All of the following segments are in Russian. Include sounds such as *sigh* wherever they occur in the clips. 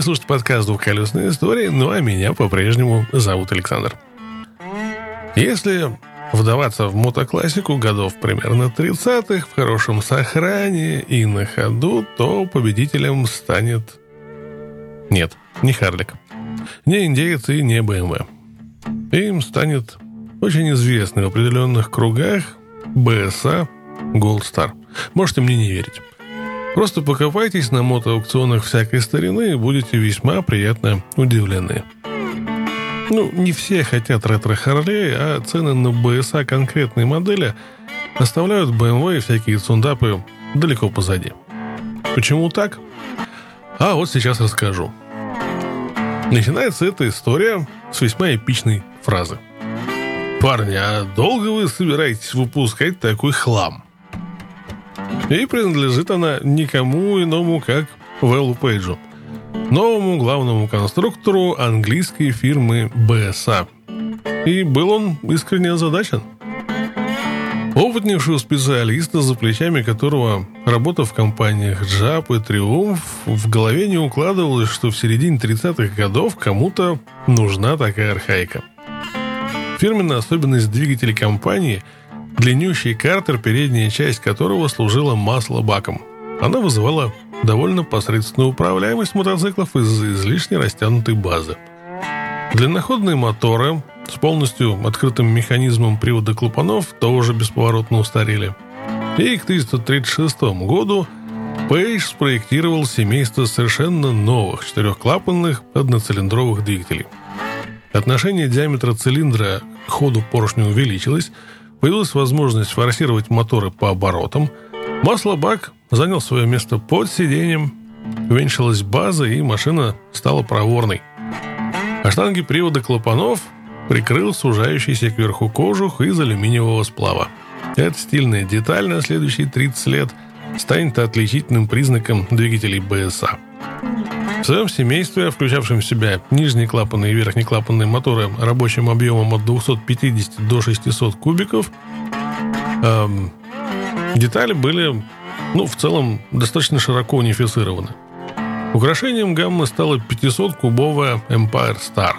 Вы слушаете подкаст «Двухколесные истории», ну а меня по-прежнему зовут Александр. Если вдаваться в мотоклассику годов примерно 30-х, в хорошем сохране и на ходу, то победителем станет... Нет, не Харлик. Не индеец и не БМВ. Им станет очень известный в определенных кругах БСА Gold Star. Можете мне не верить. Просто покопайтесь на мотоаукционах всякой старины и будете весьма приятно удивлены. Ну, не все хотят ретро-Харлей, а цены на БСА конкретной модели оставляют BMW и всякие цундапы далеко позади. Почему так? А вот сейчас расскажу. Начинается эта история с весьма эпичной фразы. «Парни, а долго вы собираетесь выпускать такой хлам?» И принадлежит она никому иному, как Вэллу Пейджу, новому главному конструктору английской фирмы BSA. И был он искренне озадачен. Опытнейшего специалиста, за плечами которого работа в компаниях Джап и Триумф, в голове не укладывалось, что в середине 30-х годов кому-то нужна такая архаика. Фирменная особенность двигателей компании – длиннющий картер, передняя часть которого служила маслобаком. Она вызывала довольно посредственную управляемость мотоциклов из-за излишне растянутой базы. Длинноходные моторы с полностью открытым механизмом привода клапанов тоже бесповоротно устарели. И к 1936 году Пейдж спроектировал семейство совершенно новых четырехклапанных одноцилиндровых двигателей. Отношение диаметра цилиндра к ходу поршня увеличилось, появилась возможность форсировать моторы по оборотам, маслобак занял свое место под сиденьем, уменьшилась база и машина стала проворной. А штанги привода клапанов прикрыл сужающийся кверху кожух из алюминиевого сплава. Эта стильная деталь на следующие 30 лет станет отличительным признаком двигателей БСА. В своем семействе, включавшем в себя нижние клапаны и верхние клапанные моторы рабочим объемом от 250 до 600 кубиков, эм, детали были, ну, в целом, достаточно широко унифицированы. Украшением гаммы стала 500-кубовая Empire Star.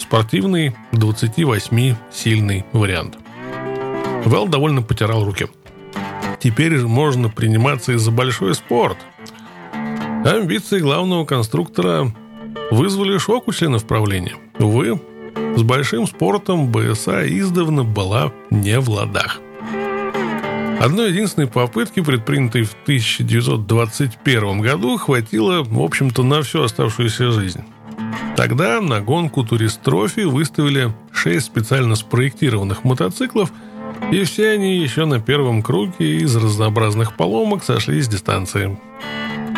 Спортивный 28-сильный вариант. Вэл довольно потирал руки. Теперь можно приниматься и за большой спорт – Амбиции главного конструктора вызвали шок у членов правления. Увы, с большим спортом БСА издавна была не в ладах. Одной единственной попытки, предпринятой в 1921 году, хватило, в общем-то, на всю оставшуюся жизнь. Тогда на гонку турист-трофи выставили шесть специально спроектированных мотоциклов, и все они еще на первом круге из разнообразных поломок сошли с дистанции.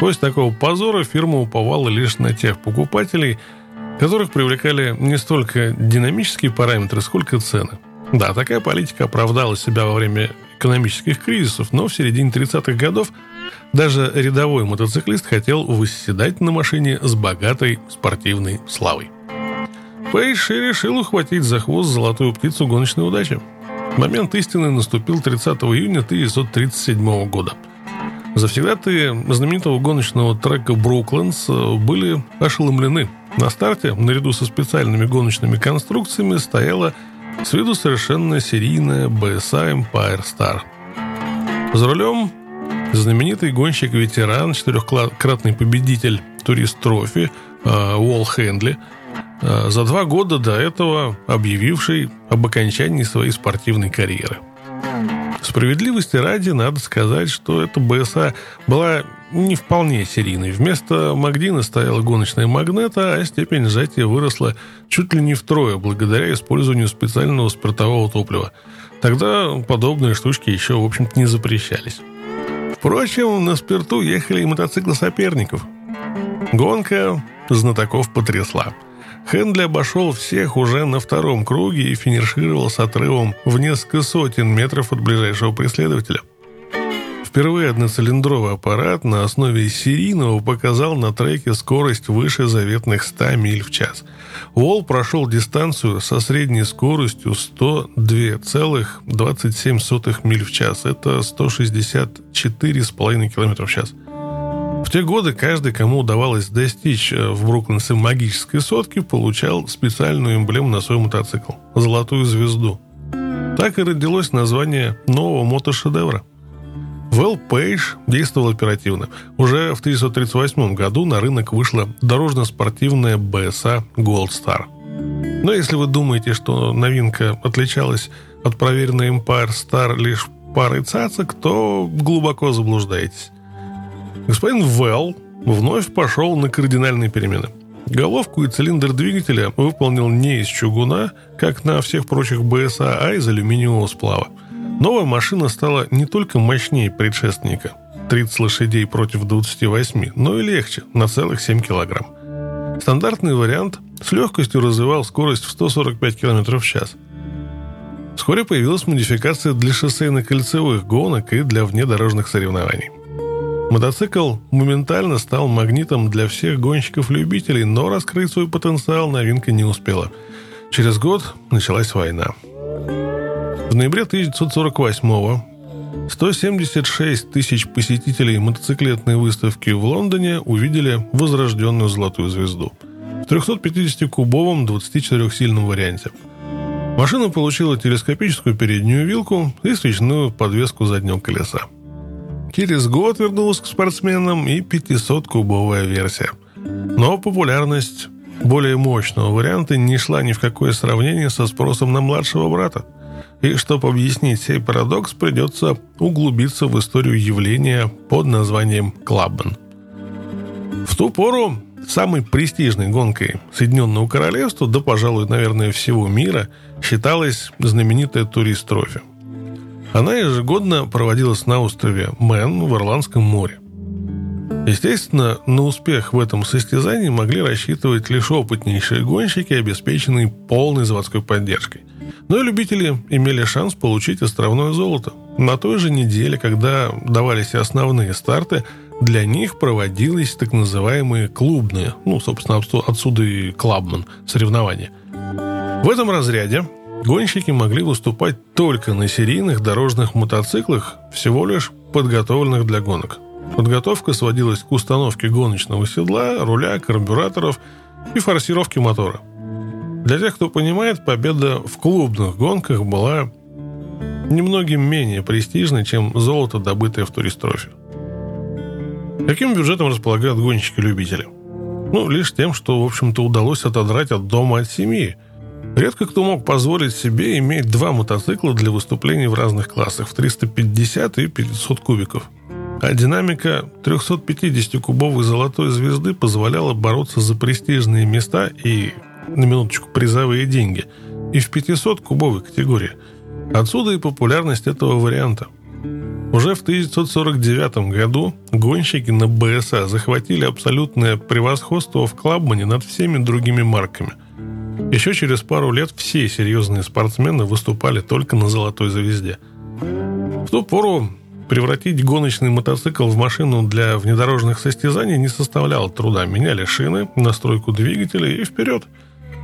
После такого позора фирма уповала лишь на тех покупателей, которых привлекали не столько динамические параметры, сколько цены. Да, такая политика оправдала себя во время экономических кризисов, но в середине 30-х годов даже рядовой мотоциклист хотел восседать на машине с богатой спортивной славой. Пейдж решил ухватить за хвост золотую птицу гоночной удачи. Момент истины наступил 30 июня 1937 года – Завсегдаты знаменитого гоночного трека «Бруклендс» были ошеломлены. На старте, наряду со специальными гоночными конструкциями, стояла с виду совершенно серийная BSA Empire Star. За рулем знаменитый гонщик-ветеран, четырехкратный победитель турист-трофи э, Уолл Хендли, э, за два года до этого объявивший об окончании своей спортивной карьеры – Справедливости ради надо сказать, что эта БСА была не вполне серийной. Вместо Магдина стояла гоночная магнета, а степень сжатия выросла чуть ли не втрое благодаря использованию специального спиртового топлива. Тогда подобные штучки еще, в общем-то, не запрещались. Впрочем, на спирту ехали и мотоциклы соперников. Гонка знатоков потрясла – Хендли обошел всех уже на втором круге и финишировал с отрывом в несколько сотен метров от ближайшего преследователя. Впервые одноцилиндровый аппарат на основе серийного показал на треке скорость выше заветных 100 миль в час. Уолл прошел дистанцию со средней скоростью 102,27 миль в час. Это 164,5 км в час. В те годы каждый, кому удавалось достичь э, в Бруклинсе магической сотки, получал специальную эмблему на свой мотоцикл – золотую звезду. Так и родилось название нового мотошедевра. Вэл Пейдж действовал оперативно. Уже в 1938 году на рынок вышла дорожно-спортивная BSA Gold Star. Но если вы думаете, что новинка отличалась от проверенной Empire Star лишь парой цацок, то глубоко заблуждаетесь. Господин Вэлл вновь пошел на кардинальные перемены. Головку и цилиндр двигателя выполнил не из чугуна, как на всех прочих БСА, а из алюминиевого сплава. Новая машина стала не только мощнее предшественника – 30 лошадей против 28, но и легче – на целых 7 килограмм. Стандартный вариант с легкостью развивал скорость в 145 км в час. Вскоре появилась модификация для шоссейно-кольцевых гонок и для внедорожных соревнований. Мотоцикл моментально стал магнитом для всех гонщиков-любителей, но раскрыть свой потенциал новинка не успела. Через год началась война. В ноябре 1948-го 176 тысяч посетителей мотоциклетной выставки в Лондоне увидели возрожденную «Золотую звезду» в 350-кубовом 24-сильном варианте. Машина получила телескопическую переднюю вилку и свечную подвеску заднего колеса. Через год вернулась к спортсменам и 500-кубовая версия. Но популярность более мощного варианта не шла ни в какое сравнение со спросом на младшего брата. И чтобы объяснить сей парадокс, придется углубиться в историю явления под названием «Клаббен». В ту пору самой престижной гонкой Соединенного Королевства, да, пожалуй, наверное, всего мира, считалась знаменитая турист-трофи. Она ежегодно проводилась на острове Мэн в Ирландском море. Естественно, на успех в этом состязании могли рассчитывать лишь опытнейшие гонщики, обеспеченные полной заводской поддержкой. Но и любители имели шанс получить островное золото. На той же неделе, когда давались основные старты, для них проводились так называемые клубные, ну, собственно, отсюда и клабман, соревнования. В этом разряде Гонщики могли выступать только на серийных дорожных мотоциклах, всего лишь подготовленных для гонок. Подготовка сводилась к установке гоночного седла, руля, карбюраторов и форсировке мотора. Для тех, кто понимает, победа в клубных гонках была немногим менее престижной, чем золото, добытое в туристрофе. Каким бюджетом располагают гонщики-любители? Ну, лишь тем, что, в общем-то, удалось отодрать от дома от семьи – Редко кто мог позволить себе иметь два мотоцикла для выступлений в разных классах в 350 и 500 кубиков. А динамика 350-кубовой золотой звезды позволяла бороться за престижные места и, на минуточку, призовые деньги и в 500-кубовой категории. Отсюда и популярность этого варианта. Уже в 1949 году гонщики на БСА захватили абсолютное превосходство в Клабмане над всеми другими марками – еще через пару лет все серьезные спортсмены выступали только на «Золотой звезде». В ту пору превратить гоночный мотоцикл в машину для внедорожных состязаний не составляло труда. Меняли шины, настройку двигателя и вперед.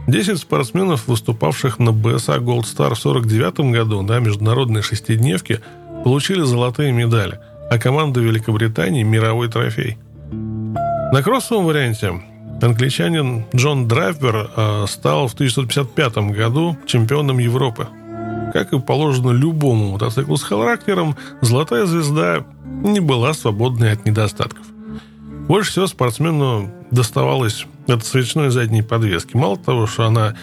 Десять спортсменов, выступавших на BSA Gold Star в 49 году на международной шестидневке, получили золотые медали, а команда Великобритании – мировой трофей. На кроссовом варианте Англичанин Джон Драйвер э, стал в 1955 году чемпионом Европы. Как и положено любому мотоциклу с характером, «Золотая звезда» не была свободной от недостатков. Больше всего спортсмену доставалось от свечной задней подвески. Мало того, что она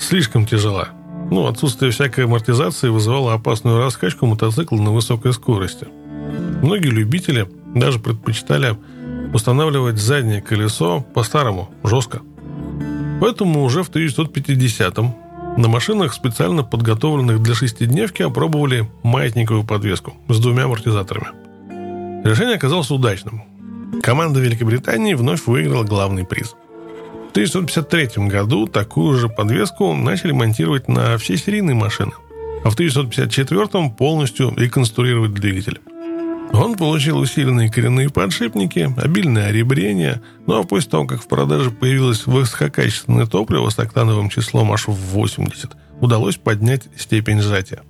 слишком тяжела. Ну, отсутствие всякой амортизации вызывало опасную раскачку мотоцикла на высокой скорости. Многие любители даже предпочитали устанавливать заднее колесо по-старому, жестко. Поэтому уже в 1950-м на машинах, специально подготовленных для шестидневки, опробовали маятниковую подвеску с двумя амортизаторами. Решение оказалось удачным. Команда Великобритании вновь выиграла главный приз. В 1953 году такую же подвеску начали монтировать на все серийные машины, а в 1954 полностью реконструировать двигатель. Он получил усиленные коренные подшипники, обильное оребрение, ну а после того, как в продаже появилось высококачественное топливо с октановым числом аж в 80, удалось поднять степень сжатия.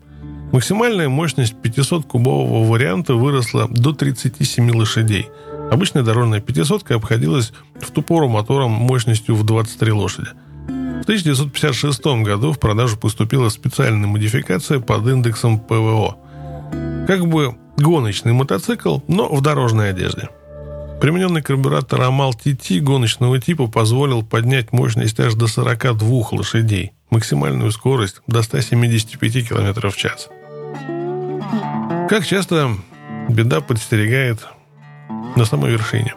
Максимальная мощность 500-кубового варианта выросла до 37 лошадей, Обычная дорожная пятисотка обходилась в ту пору мотором мощностью в 23 лошади. В 1956 году в продажу поступила специальная модификация под индексом ПВО. Как бы гоночный мотоцикл, но в дорожной одежде. Примененный карбюратор Амал TT гоночного типа позволил поднять мощность аж до 42 лошадей, максимальную скорость до 175 км в час. Как часто беда подстерегает на самой вершине.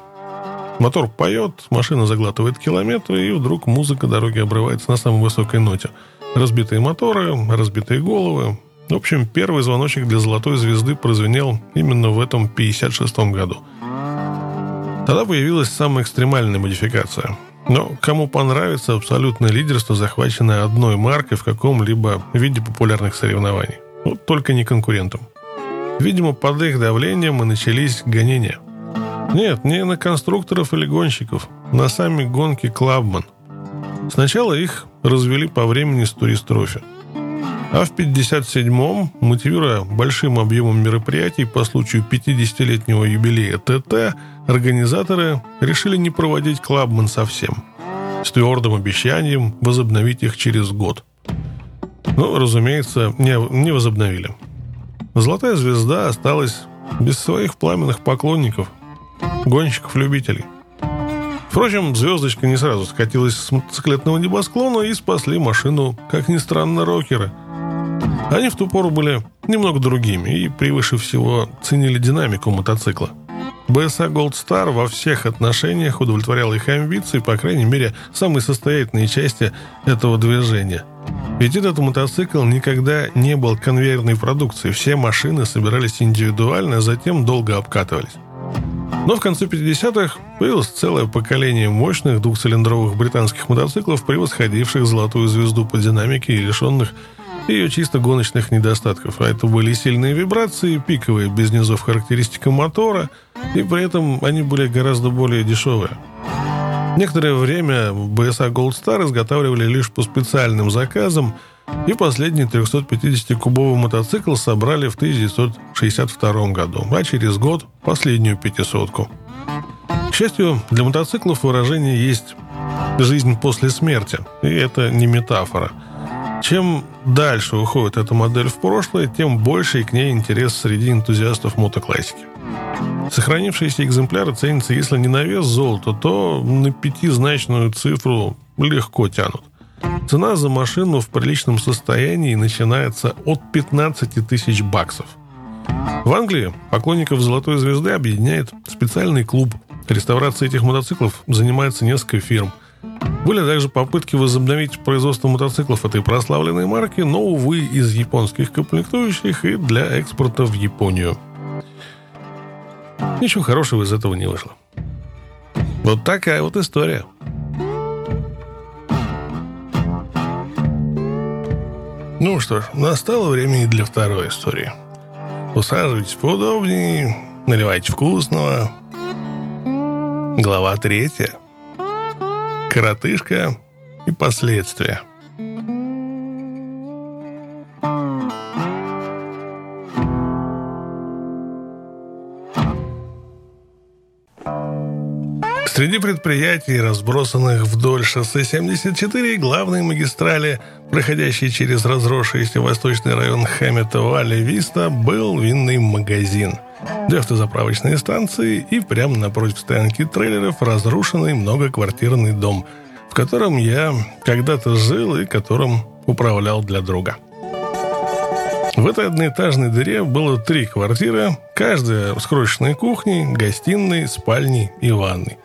Мотор поет, машина заглатывает километры, и вдруг музыка дороги обрывается на самой высокой ноте. Разбитые моторы, разбитые головы. В общем, первый звоночек для «Золотой звезды» прозвенел именно в этом 56 году. Тогда появилась самая экстремальная модификация. Но кому понравится абсолютное лидерство, захваченное одной маркой в каком-либо виде популярных соревнований? Ну, только не конкурентам. Видимо, под их давлением и начались гонения – нет, не на конструкторов или гонщиков, на сами гонки Клабман. Сначала их развели по времени с туристрофи. А в 57-м, мотивируя большим объемом мероприятий по случаю 50-летнего юбилея ТТ, организаторы решили не проводить Клабман совсем, с твердым обещанием возобновить их через год. Но, разумеется, не, не возобновили. Золотая звезда осталась без своих пламенных поклонников, гонщиков-любителей. Впрочем, звездочка не сразу скатилась с мотоциклетного небосклона и спасли машину, как ни странно, рокеры. Они в ту пору были немного другими и превыше всего ценили динамику мотоцикла. BSA Gold Star во всех отношениях удовлетворял их амбиции, по крайней мере, самой состоятельной части этого движения. Ведь этот мотоцикл никогда не был конвейерной продукцией. Все машины собирались индивидуально, а затем долго обкатывались. Но в конце 50-х появилось целое поколение мощных двухцилиндровых британских мотоциклов, превосходивших золотую звезду по динамике и лишенных ее чисто гоночных недостатков. А это были сильные вибрации, пиковые без низов характеристика мотора, и при этом они были гораздо более дешевые. Некоторое время BSA Gold Star изготавливали лишь по специальным заказам – и последний 350-кубовый мотоцикл собрали в 1962 году, а через год последнюю пятисотку. К счастью, для мотоциклов выражение есть «жизнь после смерти», и это не метафора. Чем дальше уходит эта модель в прошлое, тем больше к ней интерес среди энтузиастов мотоклассики. Сохранившиеся экземпляры ценятся, если не на вес золота, то на пятизначную цифру легко тянут – Цена за машину в приличном состоянии начинается от 15 тысяч баксов. В Англии поклонников «Золотой звезды» объединяет специальный клуб. Реставрацией этих мотоциклов занимается несколько фирм. Были также попытки возобновить производство мотоциклов этой прославленной марки, но, увы, из японских комплектующих и для экспорта в Японию. Ничего хорошего из этого не вышло. Вот такая вот история – Ну что ж, настало время и для второй истории. Усаживайтесь поудобнее, наливайте вкусного. Глава третья. Коротышка и последствия. Среди предприятий, разбросанных вдоль шоссе 74 главной магистрали, проходящей через разросшийся восточный район Хэммета Валли Виста, был винный магазин. Две автозаправочные станции и прямо напротив стоянки трейлеров разрушенный многоквартирный дом, в котором я когда-то жил и которым управлял для друга. В этой одноэтажной дыре было три квартиры, каждая с крошечной кухней, гостиной, спальней и ванной.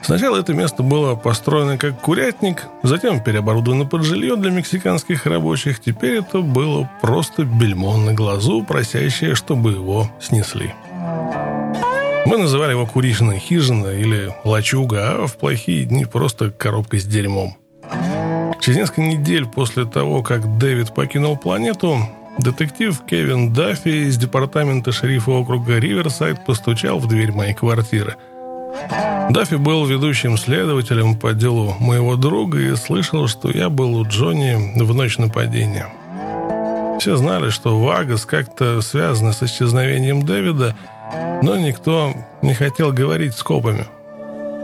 Сначала это место было построено как курятник, затем переоборудовано под жилье для мексиканских рабочих. Теперь это было просто бельмо на глазу, просящее, чтобы его снесли. Мы называли его куричная хижина или лачуга, а в плохие дни просто коробка с дерьмом. Через несколько недель после того, как Дэвид покинул планету, детектив Кевин Даффи из департамента шерифа округа Риверсайд постучал в дверь моей квартиры – Даффи был ведущим следователем по делу моего друга и слышал, что я был у Джонни в ночь нападения. Все знали, что Вагас как-то связан с исчезновением Дэвида, но никто не хотел говорить с копами.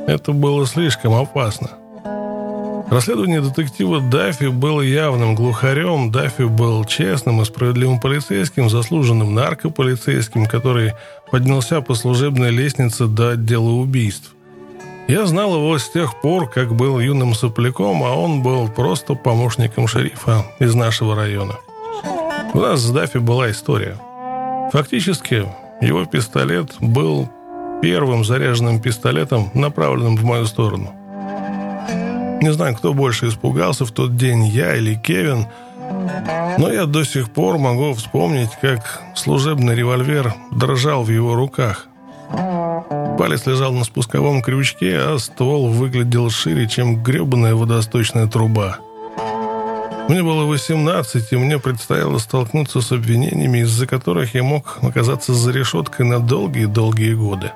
Это было слишком опасно. Расследование детектива Даффи было явным глухарем. Даффи был честным и справедливым полицейским, заслуженным наркополицейским, который поднялся по служебной лестнице до отдела убийств. Я знал его с тех пор, как был юным сопляком, а он был просто помощником шерифа из нашего района. У нас с Даффи была история. Фактически, его пистолет был первым заряженным пистолетом, направленным в мою сторону – не знаю, кто больше испугался в тот день, я или Кевин, но я до сих пор могу вспомнить, как служебный револьвер дрожал в его руках. Палец лежал на спусковом крючке, а ствол выглядел шире, чем гребаная водосточная труба. Мне было 18, и мне предстояло столкнуться с обвинениями, из-за которых я мог оказаться за решеткой на долгие-долгие годы.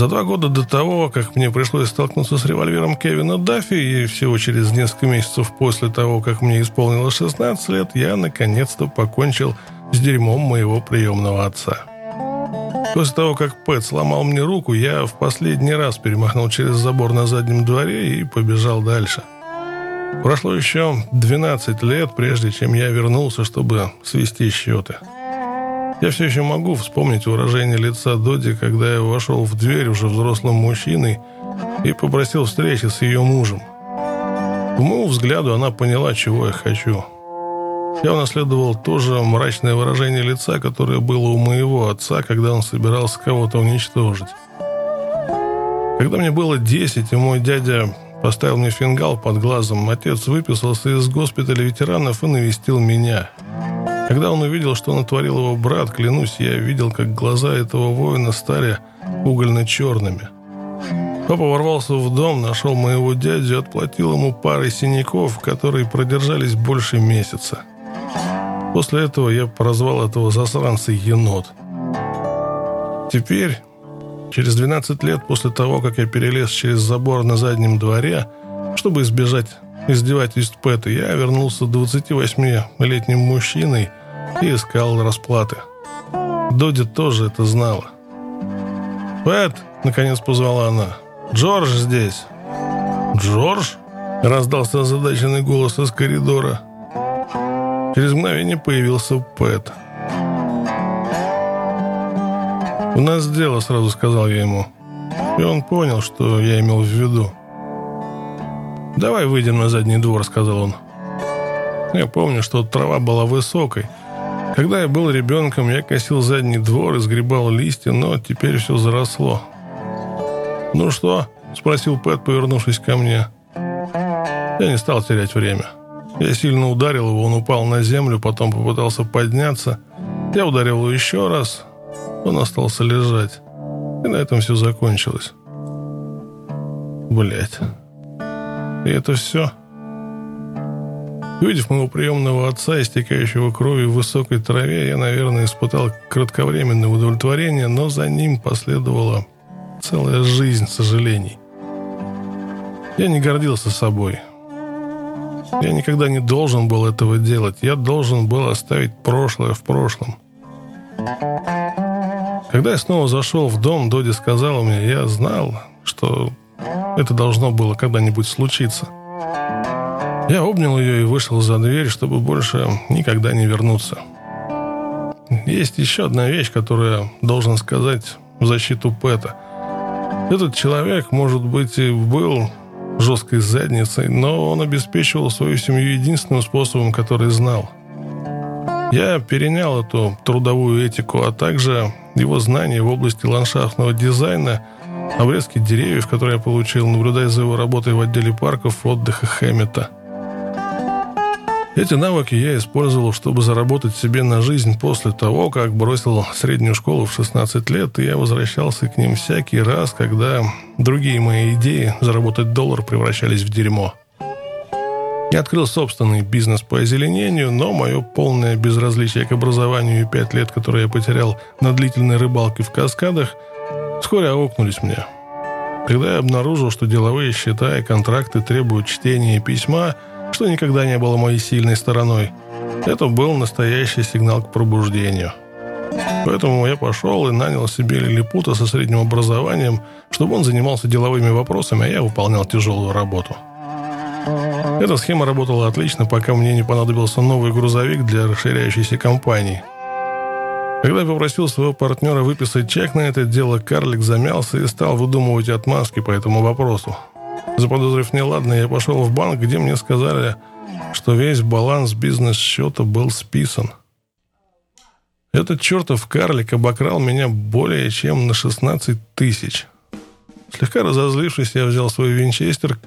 За два года до того, как мне пришлось столкнуться с револьвером Кевина Даффи, и всего через несколько месяцев после того, как мне исполнилось 16 лет, я наконец-то покончил с дерьмом моего приемного отца. После того, как Пэт сломал мне руку, я в последний раз перемахнул через забор на заднем дворе и побежал дальше. Прошло еще 12 лет, прежде чем я вернулся, чтобы свести счеты. Я все еще могу вспомнить выражение лица Доди, когда я вошел в дверь уже взрослым мужчиной и попросил встречи с ее мужем. По моему взгляду, она поняла, чего я хочу. Я унаследовал то же мрачное выражение лица, которое было у моего отца, когда он собирался кого-то уничтожить. Когда мне было 10, и мой дядя поставил мне фингал под глазом, отец выписался из госпиталя ветеранов и навестил меня – когда он увидел, что натворил его брат, клянусь, я видел, как глаза этого воина стали угольно-черными. Папа ворвался в дом, нашел моего дядю и отплатил ему парой синяков, которые продержались больше месяца. После этого я прозвал этого засранца енот. Теперь, через 12 лет после того, как я перелез через забор на заднем дворе, чтобы избежать издевательств Пэта, я вернулся 28-летним мужчиной, и искал расплаты. Доди тоже это знала. «Пэт!» — наконец позвала она. «Джордж здесь!» «Джордж?» — раздался озадаченный голос из коридора. Через мгновение появился Пэт. «У нас дело», — сразу сказал я ему. И он понял, что я имел в виду. «Давай выйдем на задний двор», — сказал он. Я помню, что трава была высокой, когда я был ребенком, я косил задний двор и сгребал листья, но теперь все заросло. «Ну что?» – спросил Пэт, повернувшись ко мне. Я не стал терять время. Я сильно ударил его, он упал на землю, потом попытался подняться. Я ударил его еще раз, он остался лежать. И на этом все закончилось. Блять. И это все? Увидев моего приемного отца, истекающего кровью в высокой траве, я, наверное, испытал кратковременное удовлетворение, но за ним последовала целая жизнь сожалений. Я не гордился собой. Я никогда не должен был этого делать. Я должен был оставить прошлое в прошлом. Когда я снова зашел в дом, Доди сказала мне, я знал, что это должно было когда-нибудь случиться – я обнял ее и вышел за дверь, чтобы больше никогда не вернуться. Есть еще одна вещь, которую я должен сказать в защиту Пэта. Этот человек, может быть, и был жесткой задницей, но он обеспечивал свою семью единственным способом, который знал. Я перенял эту трудовую этику, а также его знания в области ландшафтного дизайна, обрезки деревьев, которые я получил, наблюдая за его работой в отделе парков отдыха Хэммета – эти навыки я использовал, чтобы заработать себе на жизнь после того, как бросил среднюю школу в 16 лет, и я возвращался к ним всякий раз, когда другие мои идеи заработать доллар превращались в дерьмо. Я открыл собственный бизнес по озеленению, но мое полное безразличие к образованию и пять лет, которые я потерял на длительной рыбалке в каскадах, вскоре аукнулись мне. Когда я обнаружил, что деловые счета и контракты требуют чтения письма – что никогда не было моей сильной стороной. Это был настоящий сигнал к пробуждению. Поэтому я пошел и нанял себе лилипута со средним образованием, чтобы он занимался деловыми вопросами, а я выполнял тяжелую работу. Эта схема работала отлично, пока мне не понадобился новый грузовик для расширяющейся компании. Когда я попросил своего партнера выписать чек на это дело, карлик замялся и стал выдумывать отмазки по этому вопросу. Заподозрив неладное, я пошел в банк, где мне сказали, что весь баланс бизнес-счета был списан. Этот чертов карлик обокрал меня более чем на 16 тысяч. Слегка разозлившись, я взял свой винчестер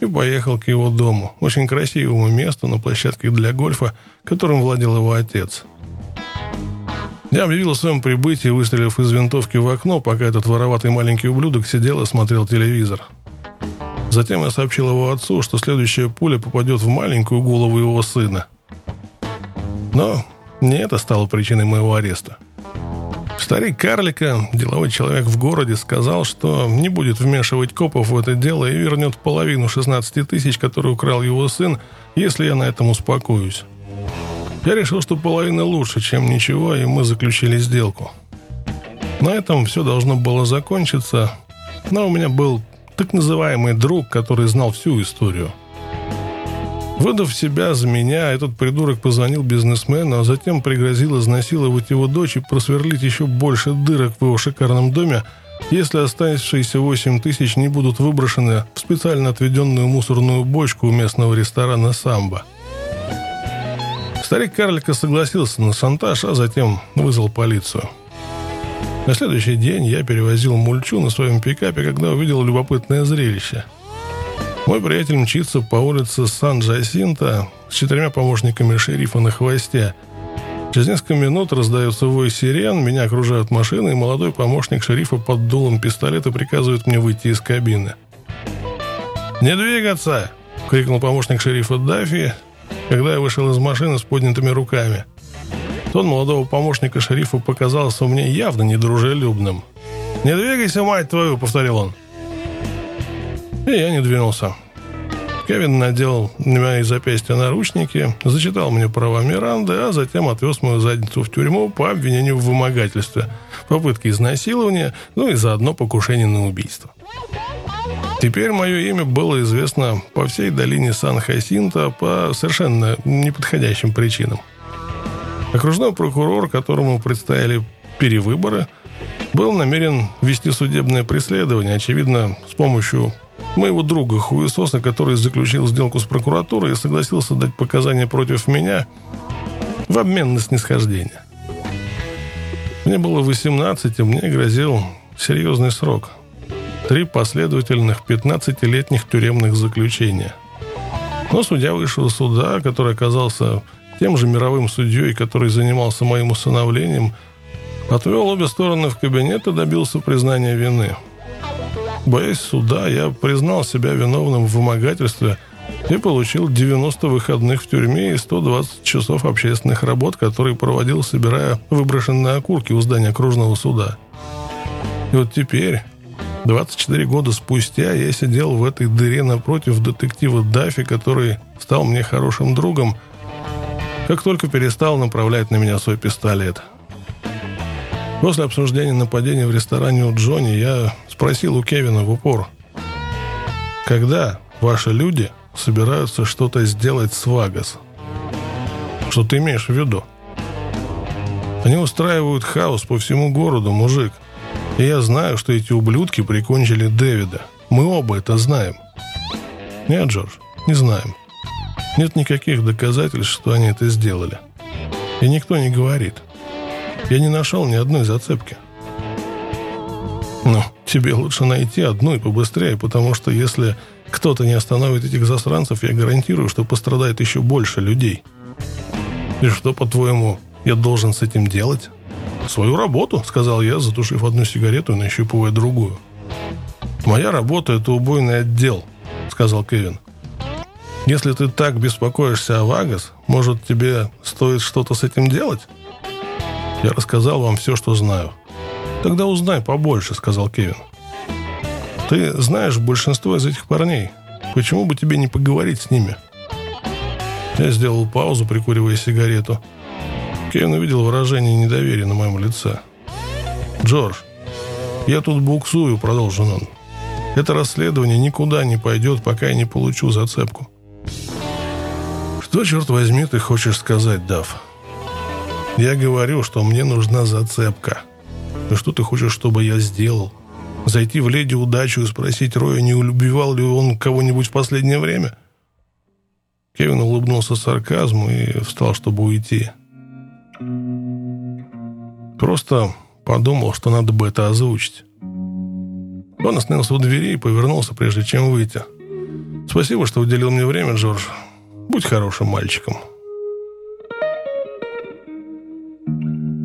и поехал к его дому, очень красивому месту на площадке для гольфа, которым владел его отец. Я объявил о своем прибытии, выстрелив из винтовки в окно, пока этот вороватый маленький ублюдок сидел и смотрел телевизор. Затем я сообщил его отцу, что следующая пуля попадет в маленькую голову его сына. Но не это стало причиной моего ареста. Старик Карлика, деловой человек в городе, сказал, что не будет вмешивать копов в это дело и вернет половину 16 тысяч, которые украл его сын, если я на этом успокоюсь. Я решил, что половина лучше, чем ничего, и мы заключили сделку. На этом все должно было закончиться, но у меня был так называемый друг, который знал всю историю. Выдав себя за меня, этот придурок позвонил бизнесмену, а затем пригрозил изнасиловать его дочь и просверлить еще больше дырок в его шикарном доме, если оставшиеся 8 тысяч не будут выброшены в специально отведенную мусорную бочку у местного ресторана «Самбо». Старик карлика согласился на сантаж, а затем вызвал полицию. На следующий день я перевозил мульчу на своем пикапе, когда увидел любопытное зрелище. Мой приятель мчится по улице Сан-Джасинта с четырьмя помощниками шерифа на хвосте. Через несколько минут раздается вой сирен, меня окружают машины, и молодой помощник шерифа под дулом пистолета приказывает мне выйти из кабины. «Не двигаться!» — крикнул помощник шерифа Даффи, когда я вышел из машины с поднятыми руками. Тон молодого помощника шерифа показался мне явно недружелюбным. «Не двигайся, мать твою!» — повторил он. И я не двинулся. Кевин надел на мои запястья наручники, зачитал мне права Миранды, а затем отвез мою задницу в тюрьму по обвинению в вымогательстве, попытке изнасилования, ну и заодно покушение на убийство. Теперь мое имя было известно по всей долине Сан-Хасинта по совершенно неподходящим причинам. Окружной прокурор, которому предстояли перевыборы, был намерен вести судебное преследование, очевидно, с помощью моего друга Хуесоса, который заключил сделку с прокуратурой и согласился дать показания против меня в обмен на снисхождение. Мне было 18, и мне грозил серьезный срок – три последовательных 15-летних тюремных заключения. Но судья высшего суда, который оказался тем же мировым судьей, который занимался моим усыновлением, отвел обе стороны в кабинет и добился признания вины. Боясь суда, я признал себя виновным в вымогательстве и получил 90 выходных в тюрьме и 120 часов общественных работ, которые проводил, собирая выброшенные окурки у здания окружного суда. И вот теперь, 24 года спустя я сидел в этой дыре напротив детектива Даффи, который стал мне хорошим другом, как только перестал направлять на меня свой пистолет. После обсуждения нападения в ресторане у Джонни я спросил у Кевина в упор, когда ваши люди собираются что-то сделать с Вагас? Что ты имеешь в виду? Они устраивают хаос по всему городу, мужик – и я знаю, что эти ублюдки прикончили Дэвида. Мы оба это знаем. Нет, Джордж, не знаем. Нет никаких доказательств, что они это сделали. И никто не говорит. Я не нашел ни одной зацепки. Ну, тебе лучше найти одну и побыстрее, потому что если кто-то не остановит этих засранцев, я гарантирую, что пострадает еще больше людей. И что, по-твоему, я должен с этим делать? «Свою работу», — сказал я, затушив одну сигарету и нащупывая другую. «Моя работа — это убойный отдел», — сказал Кевин. «Если ты так беспокоишься о Вагас, может, тебе стоит что-то с этим делать?» «Я рассказал вам все, что знаю». «Тогда узнай побольше», — сказал Кевин. «Ты знаешь большинство из этих парней. Почему бы тебе не поговорить с ними?» Я сделал паузу, прикуривая сигарету. Кевин увидел выражение недоверия на моем лице. «Джордж, я тут буксую», — продолжил он. «Это расследование никуда не пойдет, пока я не получу зацепку». «Что, черт возьми, ты хочешь сказать, Дав?» «Я говорю, что мне нужна зацепка. И что ты хочешь, чтобы я сделал? Зайти в леди удачу и спросить Роя, не улюбивал ли он кого-нибудь в последнее время?» Кевин улыбнулся сарказму и встал, чтобы уйти. Просто подумал, что надо бы это озвучить. Он остановился у двери и повернулся, прежде чем выйти. «Спасибо, что уделил мне время, Джордж. Будь хорошим мальчиком».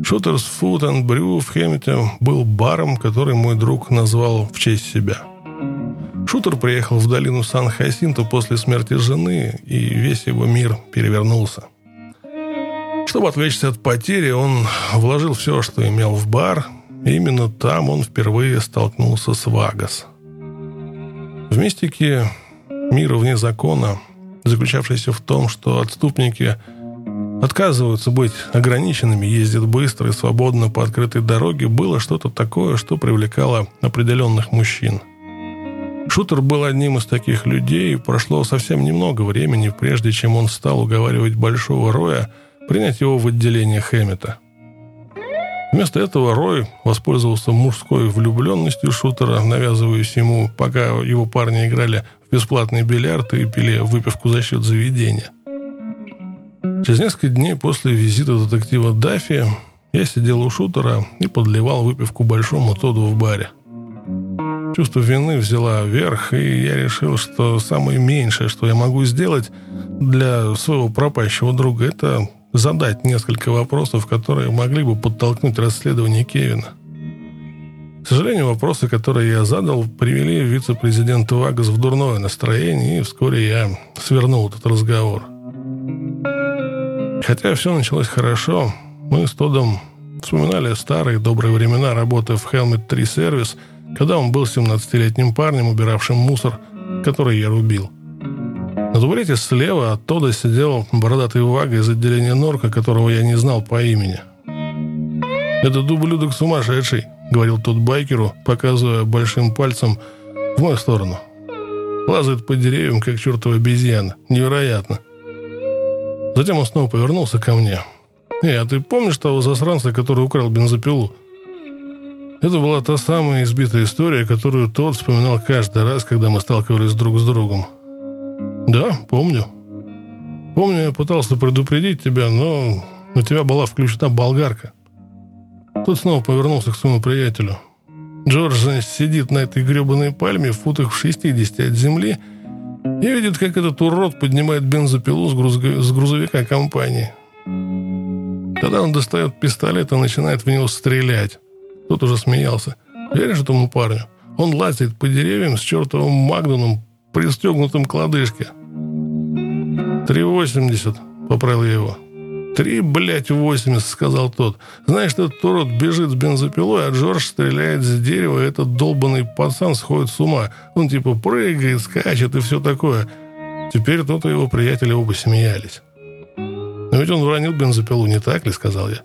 Шутерс and Brew в Хэммите был баром, который мой друг назвал в честь себя. Шутер приехал в долину Сан-Хасинто после смерти жены, и весь его мир перевернулся. Чтобы отвлечься от потери, он вложил все, что имел в бар, и именно там он впервые столкнулся с Вагас. В мистике мира вне закона, заключавшейся в том, что отступники отказываются быть ограниченными, ездят быстро и свободно по открытой дороге, было что-то такое, что привлекало определенных мужчин. Шутер был одним из таких людей, и прошло совсем немного времени, прежде чем он стал уговаривать Большого Роя – принять его в отделение Хэммета. Вместо этого Рой воспользовался мужской влюбленностью шутера, навязываясь ему, пока его парни играли в бесплатный бильярд и пили выпивку за счет заведения. Через несколько дней после визита детектива Даффи я сидел у шутера и подливал выпивку большому Тоду в баре. Чувство вины взяла верх, и я решил, что самое меньшее, что я могу сделать для своего пропащего друга, это задать несколько вопросов, которые могли бы подтолкнуть расследование Кевина. К сожалению, вопросы, которые я задал, привели вице-президента Вагас в дурное настроение, и вскоре я свернул этот разговор. Хотя все началось хорошо, мы с Тодом вспоминали старые добрые времена работы в Helmet 3 Service, когда он был 17-летним парнем, убиравшим мусор, который я рубил. На табурете слева оттуда сидел бородатый вага из отделения Норка, которого я не знал по имени. «Это ублюдок сумасшедший», — говорил тот байкеру, показывая большим пальцем в мою сторону. «Лазает по деревьям, как чертова обезьяна. Невероятно». Затем он снова повернулся ко мне. «Эй, а ты помнишь того засранца, который украл бензопилу?» Это была та самая избитая история, которую тот вспоминал каждый раз, когда мы сталкивались друг с другом. Да, помню. Помню, я пытался предупредить тебя, но у тебя была включена болгарка. Тот снова повернулся к своему приятелю. Джордж сидит на этой гребаной пальме в футах в 60 от земли и видит, как этот урод поднимает бензопилу с, груз... с грузовика компании. Тогда он достает пистолет и начинает в него стрелять. Тот уже смеялся. Веришь этому парню? Он лазит по деревьям с чертовым магнумом, пристегнутым к лодыжке. «Три восемьдесят», — поправил я его. «Три, блядь, восемьдесят», — сказал тот. «Знаешь, этот урод бежит с бензопилой, а Джордж стреляет с дерева, и этот долбанный пацан сходит с ума. Он типа прыгает, скачет и все такое». Теперь тот и его приятели оба смеялись. «Но ведь он уронил бензопилу, не так ли?» — сказал я.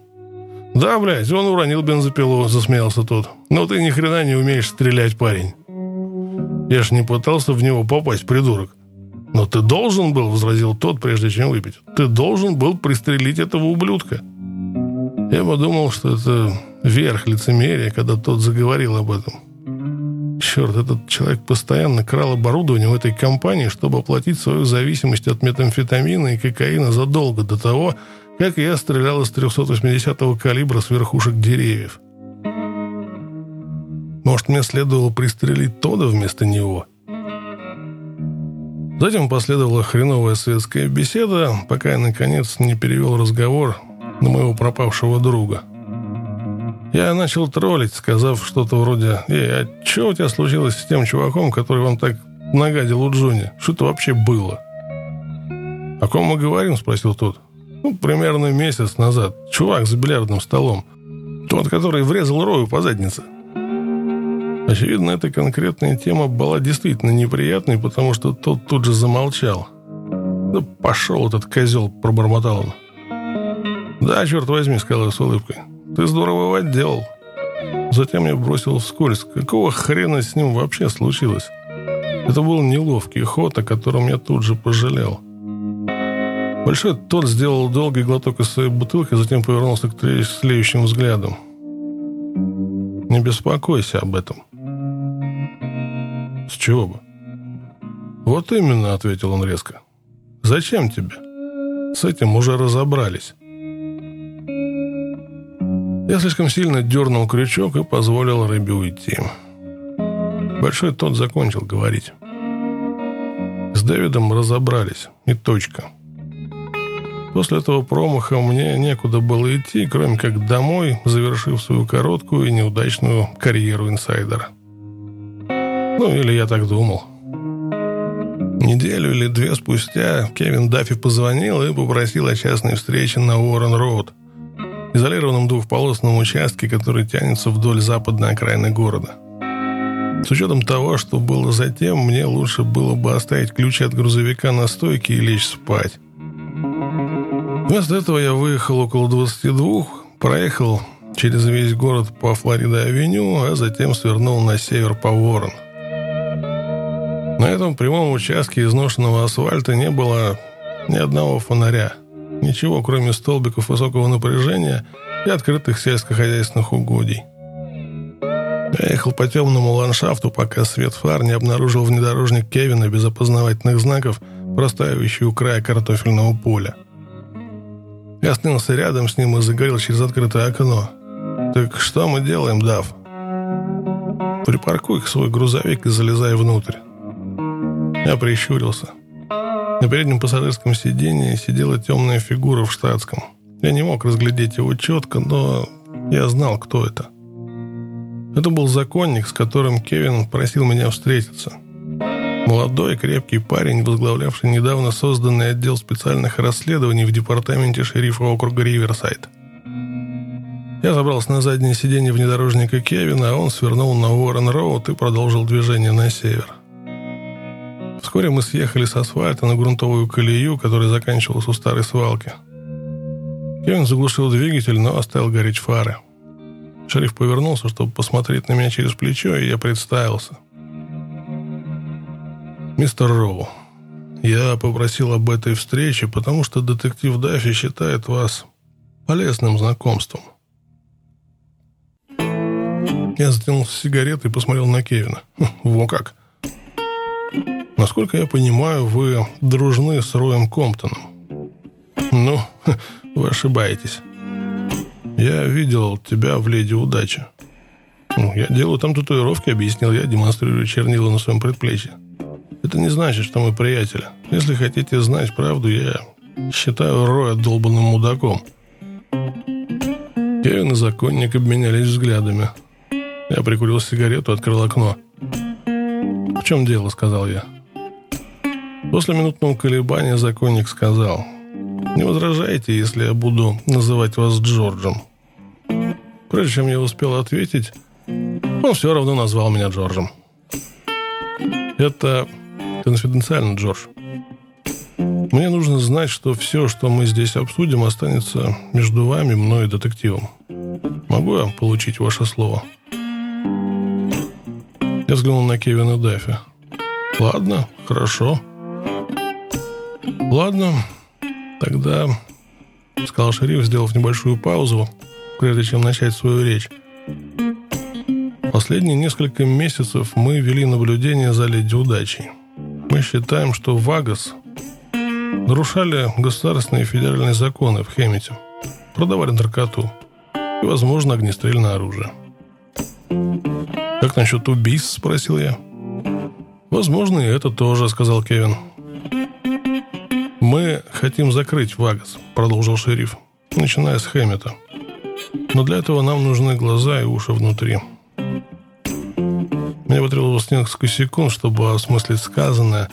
«Да, блядь, он уронил бензопилу», — засмеялся тот. «Но ты ни хрена не умеешь стрелять, парень». Я ж не пытался в него попасть, придурок. «Но ты должен был», — возразил тот, прежде чем выпить, «ты должен был пристрелить этого ублюдка». Я подумал, что это верх лицемерия, когда тот заговорил об этом. Черт, этот человек постоянно крал оборудование в этой компании, чтобы оплатить свою зависимость от метамфетамина и кокаина задолго до того, как я стрелял из 380-го калибра с верхушек деревьев. Может, мне следовало пристрелить Тода вместо него? Затем последовала хреновая светская беседа, пока я, наконец, не перевел разговор на моего пропавшего друга. Я начал троллить, сказав что-то вроде «Эй, а что у тебя случилось с тем чуваком, который вам так нагадил у Джонни? Что это вообще было?» «О ком мы говорим?» – спросил тот. «Ну, примерно месяц назад. Чувак за бильярдным столом. Тот, который врезал Рою по заднице». Очевидно, эта конкретная тема была действительно неприятной, потому что тот тут же замолчал. «Да пошел этот козел!» – пробормотал он. «Да, черт возьми», – сказал я с улыбкой. «Ты здорово его отделал». Затем я бросил вскользь. Какого хрена с ним вообще случилось? Это был неловкий ход, о котором я тут же пожалел. Большой тот сделал долгий глоток из своей бутылки, затем повернулся к тлеющим взглядам. «Не беспокойся об этом». «С чего бы?» «Вот именно», — ответил он резко. «Зачем тебе? С этим уже разобрались». Я слишком сильно дернул крючок и позволил рыбе уйти. Большой тот закончил говорить. С Дэвидом разобрались, и точка. После этого промаха мне некуда было идти, кроме как домой, завершив свою короткую и неудачную карьеру инсайдера. Ну, или я так думал. Неделю или две спустя Кевин Даффи позвонил и попросил о частной встрече на Уоррен-Роуд, изолированном двухполосном участке, который тянется вдоль западной окраины города. С учетом того, что было затем, мне лучше было бы оставить ключи от грузовика на стойке и лечь спать. Вместо этого я выехал около 22, проехал через весь город по Флорида-авеню, а затем свернул на север по Ворон. На этом прямом участке изношенного асфальта не было ни одного фонаря – Ничего, кроме столбиков высокого напряжения и открытых сельскохозяйственных угодий. Я ехал по темному ландшафту, пока свет фар не обнаружил внедорожник Кевина без опознавательных знаков, простаивающий у края картофельного поля. Я снялся рядом с ним и загорел через открытое окно. «Так что мы делаем, Дав?» «Припаркуй свой грузовик и залезай внутрь». Я прищурился. На переднем пассажирском сиденье сидела темная фигура в штатском. Я не мог разглядеть его четко, но я знал, кто это. Это был законник, с которым Кевин просил меня встретиться. Молодой, крепкий парень, возглавлявший недавно созданный отдел специальных расследований в департаменте шерифа округа Риверсайд. Я забрался на заднее сиденье внедорожника Кевина, а он свернул на Уоррен-Роуд и продолжил движение на север. Вскоре мы съехали с асфальта на грунтовую колею, которая заканчивалась у старой свалки. Кевин заглушил двигатель, но оставил гореть фары. Шериф повернулся, чтобы посмотреть на меня через плечо, и я представился. «Мистер Роу, я попросил об этой встрече, потому что детектив Даффи считает вас полезным знакомством». Я затянул сигареты и посмотрел на Кевина. «Хм, «Во как!» Насколько я понимаю, вы дружны с Роем Комптоном. Ну, *laughs* вы ошибаетесь. Я видел тебя в «Леди Удача». Ну, я делаю там татуировки, объяснил я, демонстрируя чернила на своем предплечье. Это не значит, что мы приятели. Если хотите знать правду, я считаю Роя долбанным мудаком. Кевин и законник обменялись взглядами. Я прикурил сигарету, открыл окно. «В чем дело?» — сказал я. После минутного колебания законник сказал, «Не возражайте, если я буду называть вас Джорджем». Прежде чем я успел ответить, он все равно назвал меня Джорджем. Это конфиденциально, Джордж. Мне нужно знать, что все, что мы здесь обсудим, останется между вами, мной и детективом. Могу я получить ваше слово?» Я взглянул на Кевина Даффи. «Ладно, хорошо». «Ладно, тогда...» — сказал шериф, сделав небольшую паузу, прежде чем начать свою речь. Последние несколько месяцев мы вели наблюдение за леди удачей. Мы считаем, что Вагас нарушали государственные и федеральные законы в Хэммите, продавали наркоту и, возможно, огнестрельное оружие. «Как насчет убийств?» – спросил я. «Возможно, и это тоже», – сказал Кевин. «Мы хотим закрыть Вагас», — продолжил шериф, начиная с Хэммета. «Но для этого нам нужны глаза и уши внутри». Мне потребовалось несколько секунд, чтобы осмыслить сказанное,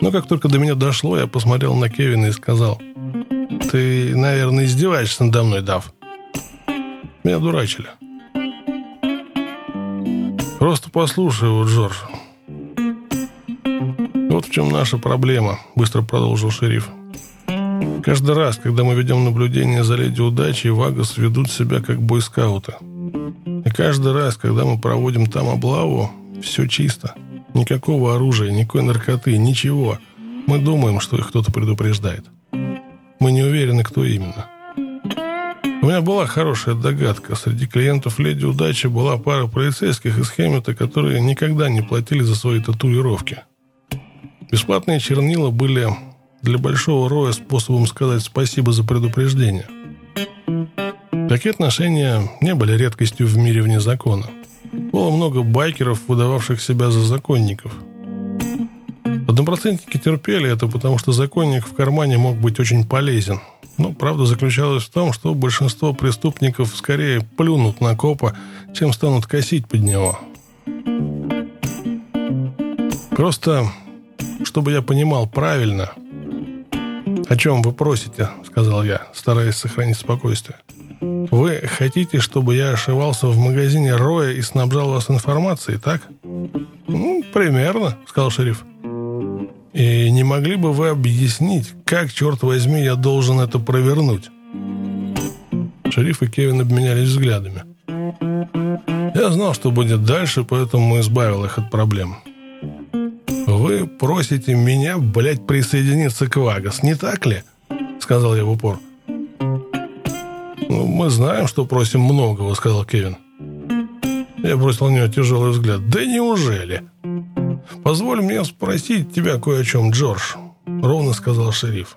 но как только до меня дошло, я посмотрел на Кевина и сказал, «Ты, наверное, издеваешься надо мной, Дав?» Меня дурачили. «Просто послушай его, Джордж. «Вот в чем наша проблема», — быстро продолжил шериф. Каждый раз, когда мы ведем наблюдение за леди удачи, Вагас ведут себя как бойскауты. И каждый раз, когда мы проводим там облаву, все чисто. Никакого оружия, никакой наркоты, ничего. Мы думаем, что их кто-то предупреждает. Мы не уверены, кто именно. У меня была хорошая догадка. Среди клиентов «Леди Удачи» была пара полицейских из Хэммета, которые никогда не платили за свои татуировки. Бесплатные чернила были для большого роя способом сказать спасибо за предупреждение. Такие отношения не были редкостью в мире вне закона. Было много байкеров, выдававших себя за законников. Однопроцентники терпели это, потому что законник в кармане мог быть очень полезен. Но правда заключалась в том, что большинство преступников скорее плюнут на копа, чем станут косить под него. Просто, чтобы я понимал правильно, «О чем вы просите?» — сказал я, стараясь сохранить спокойствие. «Вы хотите, чтобы я ошивался в магазине Роя и снабжал вас информацией, так?» «Ну, примерно», — сказал шериф. «И не могли бы вы объяснить, как, черт возьми, я должен это провернуть?» Шериф и Кевин обменялись взглядами. Я знал, что будет дальше, поэтому избавил их от проблем. «Вы просите меня, блядь, присоединиться к Вагас, не так ли?» Сказал я в упор. «Ну, мы знаем, что просим многого», — сказал Кевин. Я бросил на него тяжелый взгляд. «Да неужели?» «Позволь мне спросить тебя кое о чем, Джордж», — ровно сказал шериф.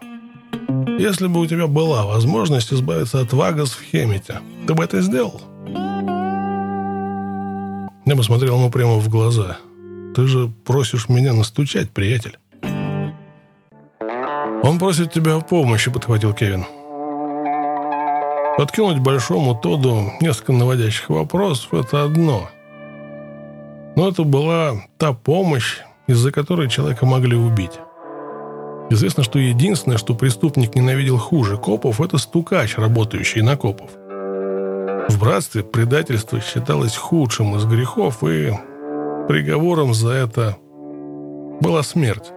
«Если бы у тебя была возможность избавиться от Вагас в Хемите, ты бы это сделал?» Я посмотрел ему прямо в глаза — ты же просишь меня настучать, приятель. Он просит тебя о помощи, подхватил Кевин. Подкинуть большому Тоду несколько наводящих вопросов – это одно. Но это была та помощь, из-за которой человека могли убить. Известно, что единственное, что преступник ненавидел хуже копов, это стукач, работающий на копов. В братстве предательство считалось худшим из грехов, и Приговором за это была смерть.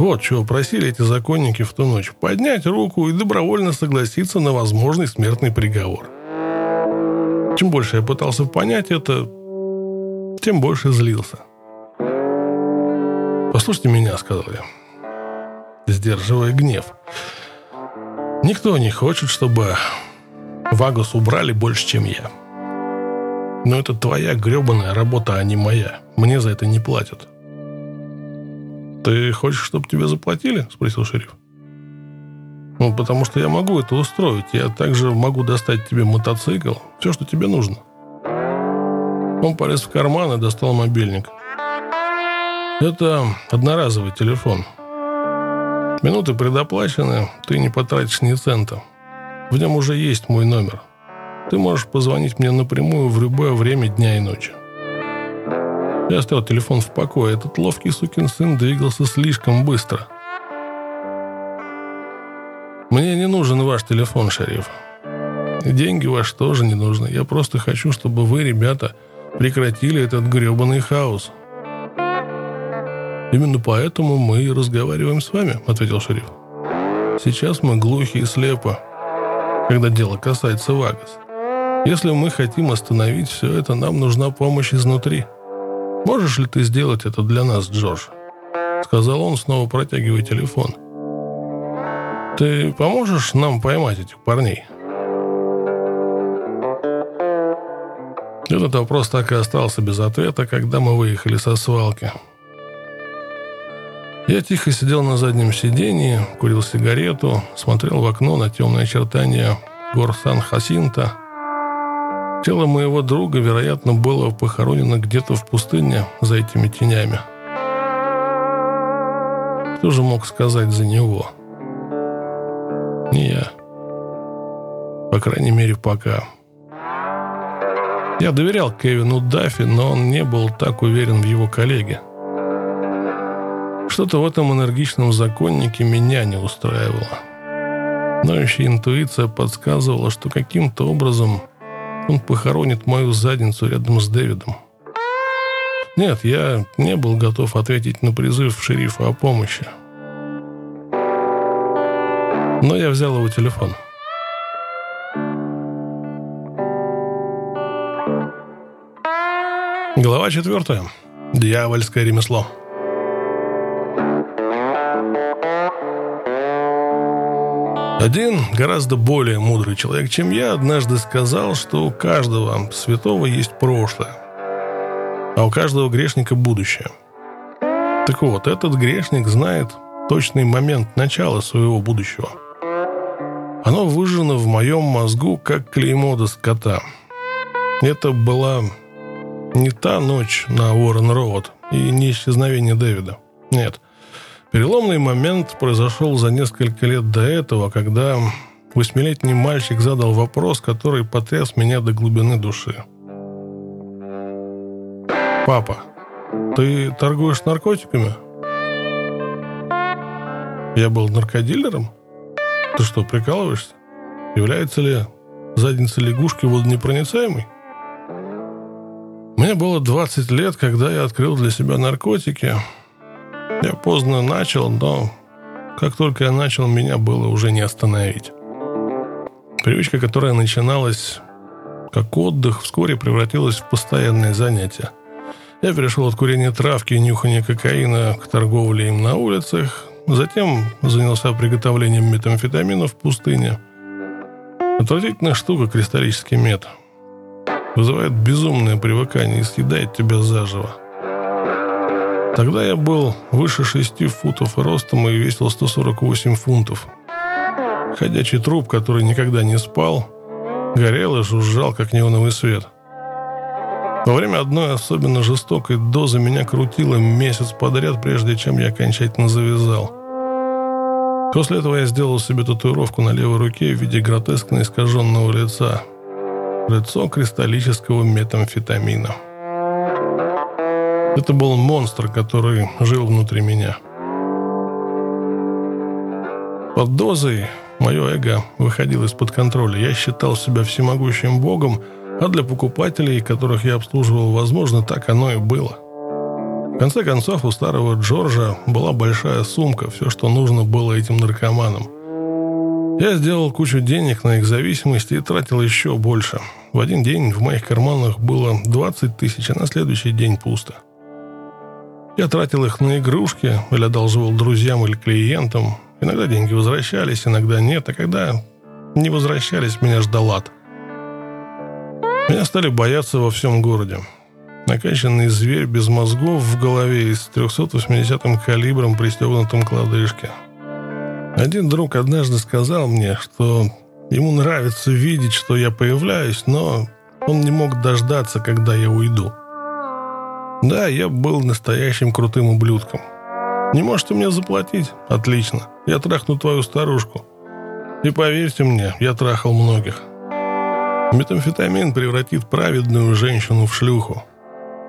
Вот чего просили эти законники в ту ночь. Поднять руку и добровольно согласиться на возможный смертный приговор. Чем больше я пытался понять это, тем больше злился. «Послушайте меня», — сказал я, сдерживая гнев. «Никто не хочет, чтобы Вагус убрали больше, чем я». Но это твоя гребаная работа, а не моя. Мне за это не платят. «Ты хочешь, чтобы тебе заплатили?» – спросил шериф. «Ну, потому что я могу это устроить. Я также могу достать тебе мотоцикл. Все, что тебе нужно». Он полез в карман и достал мобильник. «Это одноразовый телефон. Минуты предоплачены, ты не потратишь ни цента. В нем уже есть мой номер. Ты можешь позвонить мне напрямую в любое время дня и ночи. Я оставил телефон в покое. Этот ловкий сукин сын двигался слишком быстро. Мне не нужен ваш телефон, шериф. Деньги ваши тоже не нужны. Я просто хочу, чтобы вы, ребята, прекратили этот гребаный хаос. Именно поэтому мы и разговариваем с вами, ответил шериф. Сейчас мы глухи и слепы, когда дело касается Вагас. Если мы хотим остановить все это, нам нужна помощь изнутри. Можешь ли ты сделать это для нас, Джордж?» Сказал он, снова протягивая телефон. «Ты поможешь нам поймать этих парней?» Этот вопрос так и остался без ответа, когда мы выехали со свалки. Я тихо сидел на заднем сидении, курил сигарету, смотрел в окно на темные очертания гор Сан-Хасинта – Тело моего друга, вероятно, было похоронено где-то в пустыне за этими тенями. Кто же мог сказать за него? Не я. По крайней мере, пока. Я доверял Кевину Даффи, но он не был так уверен в его коллеге. Что-то в этом энергичном законнике меня не устраивало. Ноющая интуиция подсказывала, что каким-то образом он похоронит мою задницу рядом с Дэвидом. Нет, я не был готов ответить на призыв шерифа о помощи. Но я взял его телефон. Глава четвертая. Дьявольское ремесло. Один гораздо более мудрый человек, чем я, однажды сказал, что у каждого святого есть прошлое, а у каждого грешника будущее. Так вот, этот грешник знает точный момент начала своего будущего. Оно выжжено в моем мозгу, как клеймо до скота. Это была не та ночь на Уоррен-Роуд и не исчезновение Дэвида. Нет – Переломный момент произошел за несколько лет до этого, когда восьмилетний мальчик задал вопрос, который потряс меня до глубины души. «Папа, ты торгуешь наркотиками?» Я был наркодилером? Ты что, прикалываешься? Является ли задница лягушки водонепроницаемой? Мне было 20 лет, когда я открыл для себя наркотики – я поздно начал, но как только я начал, меня было уже не остановить. Привычка, которая начиналась как отдых, вскоре превратилась в постоянное занятие. Я перешел от курения травки и нюхания кокаина к торговле им на улицах, затем занялся приготовлением метамфетамина в пустыне. Отвратительная штука кристаллический мед. Вызывает безумное привыкание и съедает тебя заживо. Тогда я был выше 6 футов ростом и весил 148 фунтов. Ходячий труп, который никогда не спал, горел и жужжал, как неоновый свет. Во время одной особенно жестокой дозы меня крутило месяц подряд, прежде чем я окончательно завязал. После этого я сделал себе татуировку на левой руке в виде гротескно искаженного лица. Лицо кристаллического метамфетамина. Это был монстр, который жил внутри меня. Под дозой мое эго выходило из-под контроля. Я считал себя всемогущим богом, а для покупателей, которых я обслуживал, возможно, так оно и было. В конце концов, у старого Джорджа была большая сумка, все, что нужно было этим наркоманам. Я сделал кучу денег на их зависимости и тратил еще больше. В один день в моих карманах было 20 тысяч, а на следующий день пусто. Я тратил их на игрушки или одалживал друзьям или клиентам. Иногда деньги возвращались, иногда нет, а когда не возвращались, меня ждал ад. Меня стали бояться во всем городе. Накачанный зверь без мозгов в голове и с 380-м калибром, пристегнутым к лодыжке. Один друг однажды сказал мне, что ему нравится видеть, что я появляюсь, но он не мог дождаться, когда я уйду. Да, я был настоящим крутым ублюдком. Не можете мне заплатить? Отлично. Я трахну твою старушку. И поверьте мне, я трахал многих. Метамфетамин превратит праведную женщину в шлюху.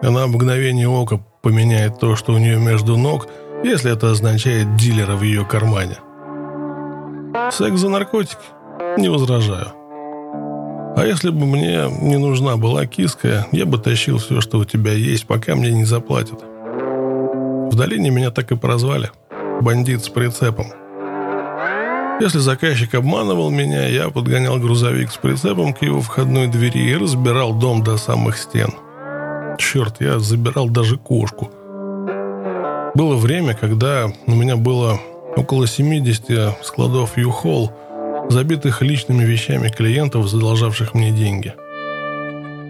Она в мгновение ока поменяет то, что у нее между ног, если это означает дилера в ее кармане. Секс за наркотики? Не возражаю. А если бы мне не нужна была киска, я бы тащил все, что у тебя есть, пока мне не заплатят. В долине меня так и прозвали. Бандит с прицепом. Если заказчик обманывал меня, я подгонял грузовик с прицепом к его входной двери и разбирал дом до самых стен. Черт, я забирал даже кошку. Было время, когда у меня было около 70 складов Юхол – забитых личными вещами клиентов, задолжавших мне деньги.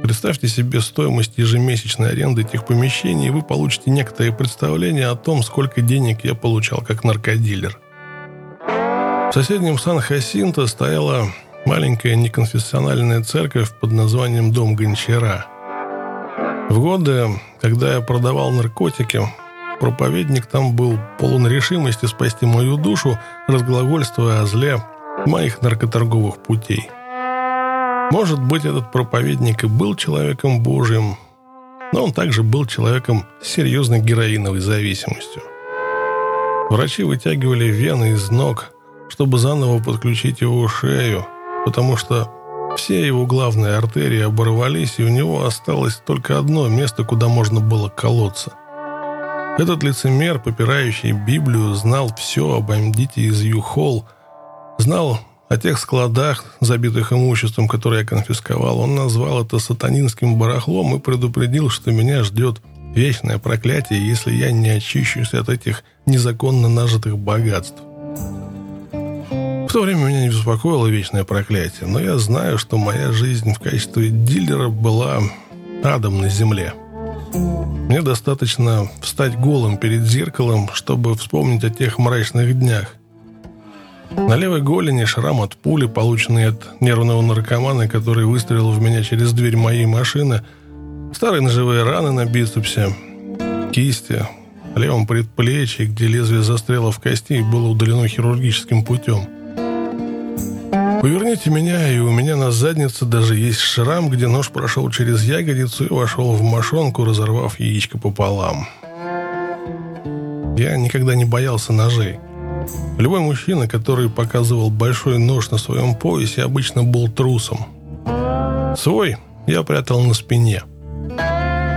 Представьте себе стоимость ежемесячной аренды этих помещений, и вы получите некоторое представление о том, сколько денег я получал как наркодилер. В соседнем Сан-Хасинто стояла маленькая неконфессиональная церковь под названием «Дом Гончара». В годы, когда я продавал наркотики, проповедник там был полон решимости спасти мою душу, разглагольствуя о зле, моих наркоторговых путей. Может быть, этот проповедник и был человеком Божьим, но он также был человеком с серьезной героиновой зависимостью. Врачи вытягивали вены из ног, чтобы заново подключить его шею, потому что все его главные артерии оборвались, и у него осталось только одно место, куда можно было колоться. Этот лицемер, попирающий Библию, знал все об бандите из Юхол – знал о тех складах, забитых имуществом, которое я конфисковал. Он назвал это сатанинским барахлом и предупредил, что меня ждет вечное проклятие, если я не очищусь от этих незаконно нажитых богатств. В то время меня не беспокоило вечное проклятие, но я знаю, что моя жизнь в качестве дилера была адом на земле. Мне достаточно встать голым перед зеркалом, чтобы вспомнить о тех мрачных днях. На левой голени шрам от пули, полученный от нервного наркомана, который выстрелил в меня через дверь моей машины, старые ножевые раны на бицепсе, кисти, левом предплечье, где лезвие застряло в кости и было удалено хирургическим путем. Поверните меня, и у меня на заднице даже есть шрам, где нож прошел через ягодицу и вошел в мошонку, разорвав яичко пополам. Я никогда не боялся ножей. Любой мужчина, который показывал большой нож на своем поясе, обычно был трусом. Свой я прятал на спине.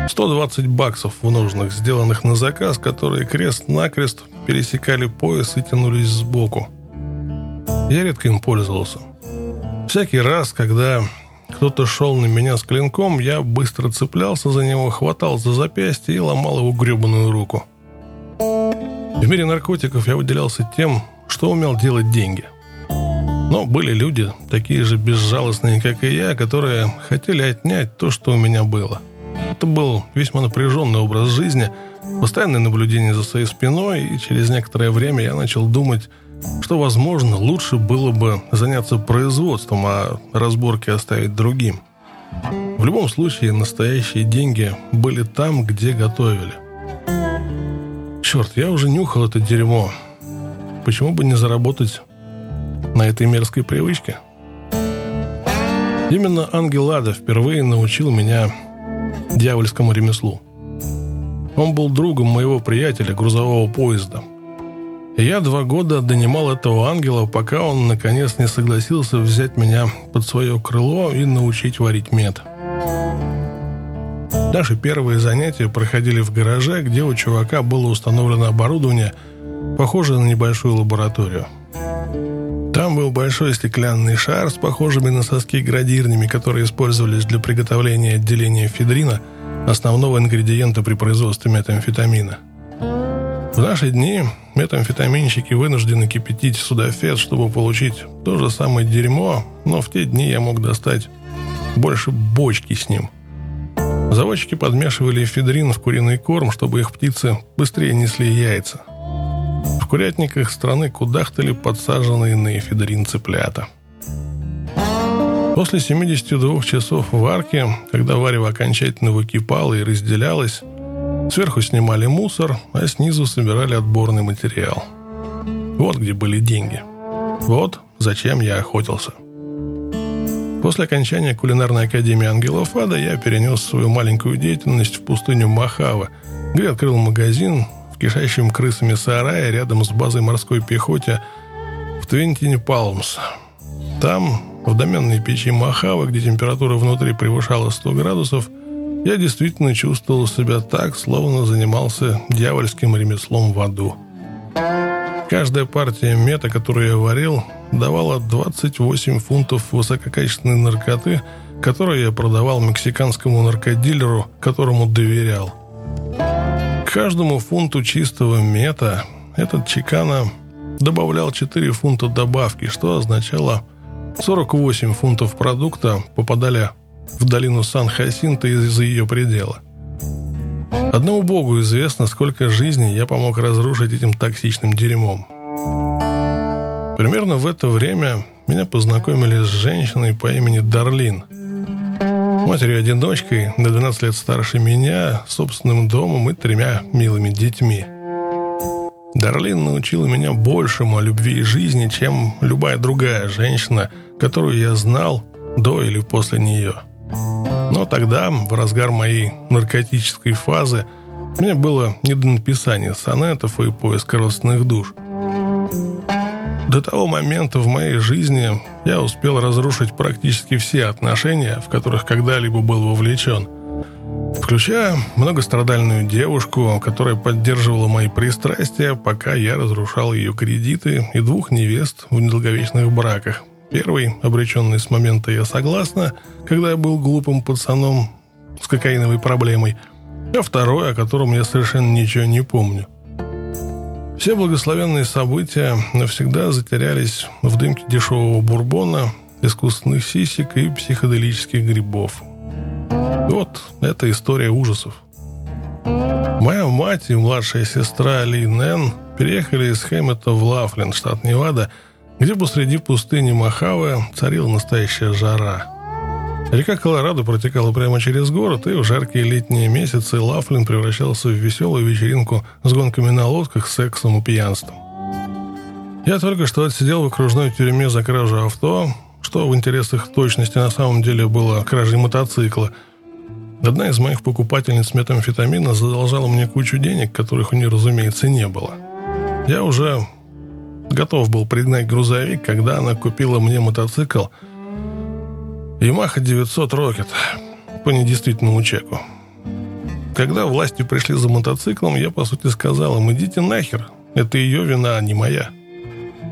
120 баксов в ножнах, сделанных на заказ, которые крест-накрест пересекали пояс и тянулись сбоку. Я редко им пользовался. Всякий раз, когда кто-то шел на меня с клинком, я быстро цеплялся за него, хватал за запястье и ломал его гребаную руку. В мире наркотиков я выделялся тем, что умел делать деньги. Но были люди, такие же безжалостные, как и я, которые хотели отнять то, что у меня было. Это был весьма напряженный образ жизни, постоянное наблюдение за своей спиной, и через некоторое время я начал думать, что, возможно, лучше было бы заняться производством, а разборки оставить другим. В любом случае, настоящие деньги были там, где готовили. Черт, я уже нюхал это дерьмо. Почему бы не заработать на этой мерзкой привычке? Именно Ангел Ада впервые научил меня дьявольскому ремеслу. Он был другом моего приятеля грузового поезда. И я два года донимал этого ангела, пока он наконец не согласился взять меня под свое крыло и научить варить мед. Наши первые занятия проходили в гараже, где у чувака было установлено оборудование, похожее на небольшую лабораторию. Там был большой стеклянный шар с похожими на соски градирнями, которые использовались для приготовления отделения федрина, основного ингредиента при производстве метамфетамина. В наши дни метамфетаминщики вынуждены кипятить судафет, чтобы получить то же самое дерьмо, но в те дни я мог достать больше бочки с ним – Заводчики подмешивали эфедрин в куриный корм, чтобы их птицы быстрее несли яйца. В курятниках страны кудахтали подсаженные на эфедрин цыплята. После 72 часов варки, когда варево окончательно выкипало и разделялось, сверху снимали мусор, а снизу собирали отборный материал. Вот где были деньги. Вот зачем я охотился. После окончания кулинарной академии Ангелов Ада я перенес свою маленькую деятельность в пустыню Махава, где открыл магазин в кишащем крысами сарае рядом с базой морской пехоте в Твентине Палмс. Там, в доменной печи Махава, где температура внутри превышала 100 градусов, я действительно чувствовал себя так, словно занимался дьявольским ремеслом в аду. Каждая партия мета, которую я варил, давала 28 фунтов высококачественной наркоты, которую я продавал мексиканскому наркодилеру, которому доверял. К каждому фунту чистого мета этот чекана добавлял 4 фунта добавки, что означало 48 фунтов продукта попадали в долину Сан-Хасинта из-за ее предела. Одному богу известно, сколько жизней я помог разрушить этим токсичным дерьмом. Примерно в это время меня познакомили с женщиной по имени Дарлин. Матерью-одиночкой, на 12 лет старше меня, собственным домом и тремя милыми детьми. Дарлин научила меня большему о любви и жизни, чем любая другая женщина, которую я знал до или после нее. Но тогда, в разгар моей наркотической фазы, мне было не до написания сонетов и поиска родственных душ – до того момента в моей жизни я успел разрушить практически все отношения, в которых когда-либо был вовлечен. Включая многострадальную девушку, которая поддерживала мои пристрастия, пока я разрушал ее кредиты, и двух невест в недолговечных браках. Первый, обреченный с момента «я согласна», когда я был глупым пацаном с кокаиновой проблемой, а второй, о котором я совершенно ничего не помню. Все благословенные события навсегда затерялись в дымке дешевого бурбона, искусственных сисек и психоделических грибов. Вот это история ужасов. Моя мать и младшая сестра Ли Нэн переехали из Хэммета в Лафлин, штат Невада, где посреди пустыни Махавы царила настоящая жара. Река Колорадо протекала прямо через город, и в жаркие летние месяцы Лафлин превращался в веселую вечеринку с гонками на лодках, сексом и пьянством. Я только что отсидел в окружной тюрьме за кражу авто, что в интересах точности на самом деле было кражей мотоцикла. Одна из моих покупательниц метамфетамина задолжала мне кучу денег, которых у нее, разумеется, не было. Я уже готов был пригнать грузовик, когда она купила мне мотоцикл Yamaha 900 Rocket по недействительному чеку. Когда власти пришли за мотоциклом, я, по сути, сказал им, идите нахер, это ее вина, а не моя.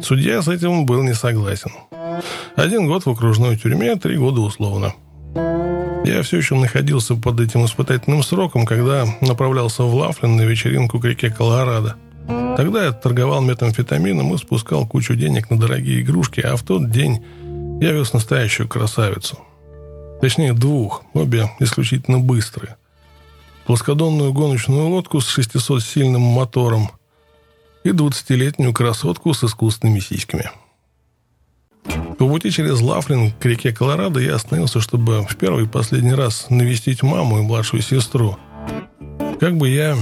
Судья с этим был не согласен. Один год в окружной тюрьме, три года условно. Я все еще находился под этим испытательным сроком, когда направлялся в Лафлин на вечеринку к реке Колорадо. Тогда я торговал метамфетамином и спускал кучу денег на дорогие игрушки, а в тот день я вез настоящую красавицу. Точнее, двух, обе исключительно быстрые. Плоскодонную гоночную лодку с 600-сильным мотором и 20-летнюю красотку с искусственными сиськами – по пути через Лафлин к реке Колорадо я остановился, чтобы в первый и последний раз навестить маму и младшую сестру. Как бы я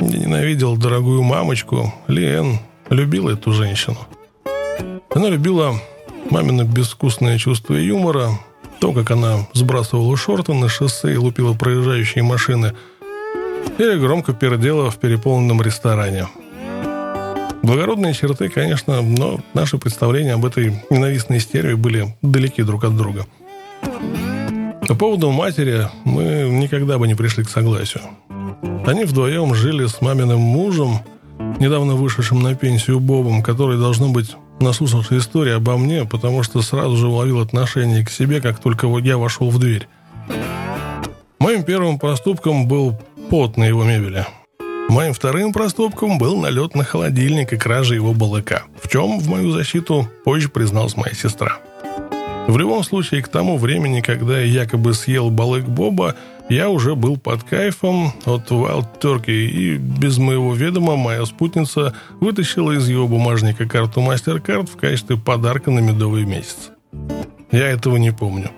не ненавидел дорогую мамочку, Лиэн любила эту женщину. Она любила мамино безвкусное чувство юмора, то, как она сбрасывала шорты на шоссе и лупила проезжающие машины, или громко пердела в переполненном ресторане – Благородные черты, конечно, но наши представления об этой ненавистной стерве были далеки друг от друга. По поводу матери мы никогда бы не пришли к согласию. Они вдвоем жили с маминым мужем, недавно вышедшим на пенсию Бобом, который, должно быть, наслушался истории обо мне, потому что сразу же уловил отношение к себе, как только я вошел в дверь. Моим первым поступком был пот на его мебели – Моим вторым проступком был налет на холодильник и кража его балыка, в чем в мою защиту позже призналась моя сестра. В любом случае, к тому времени, когда я якобы съел балык Боба, я уже был под кайфом от Wild Turkey, и без моего ведома моя спутница вытащила из его бумажника карту MasterCard в качестве подарка на медовый месяц. Я этого не помню.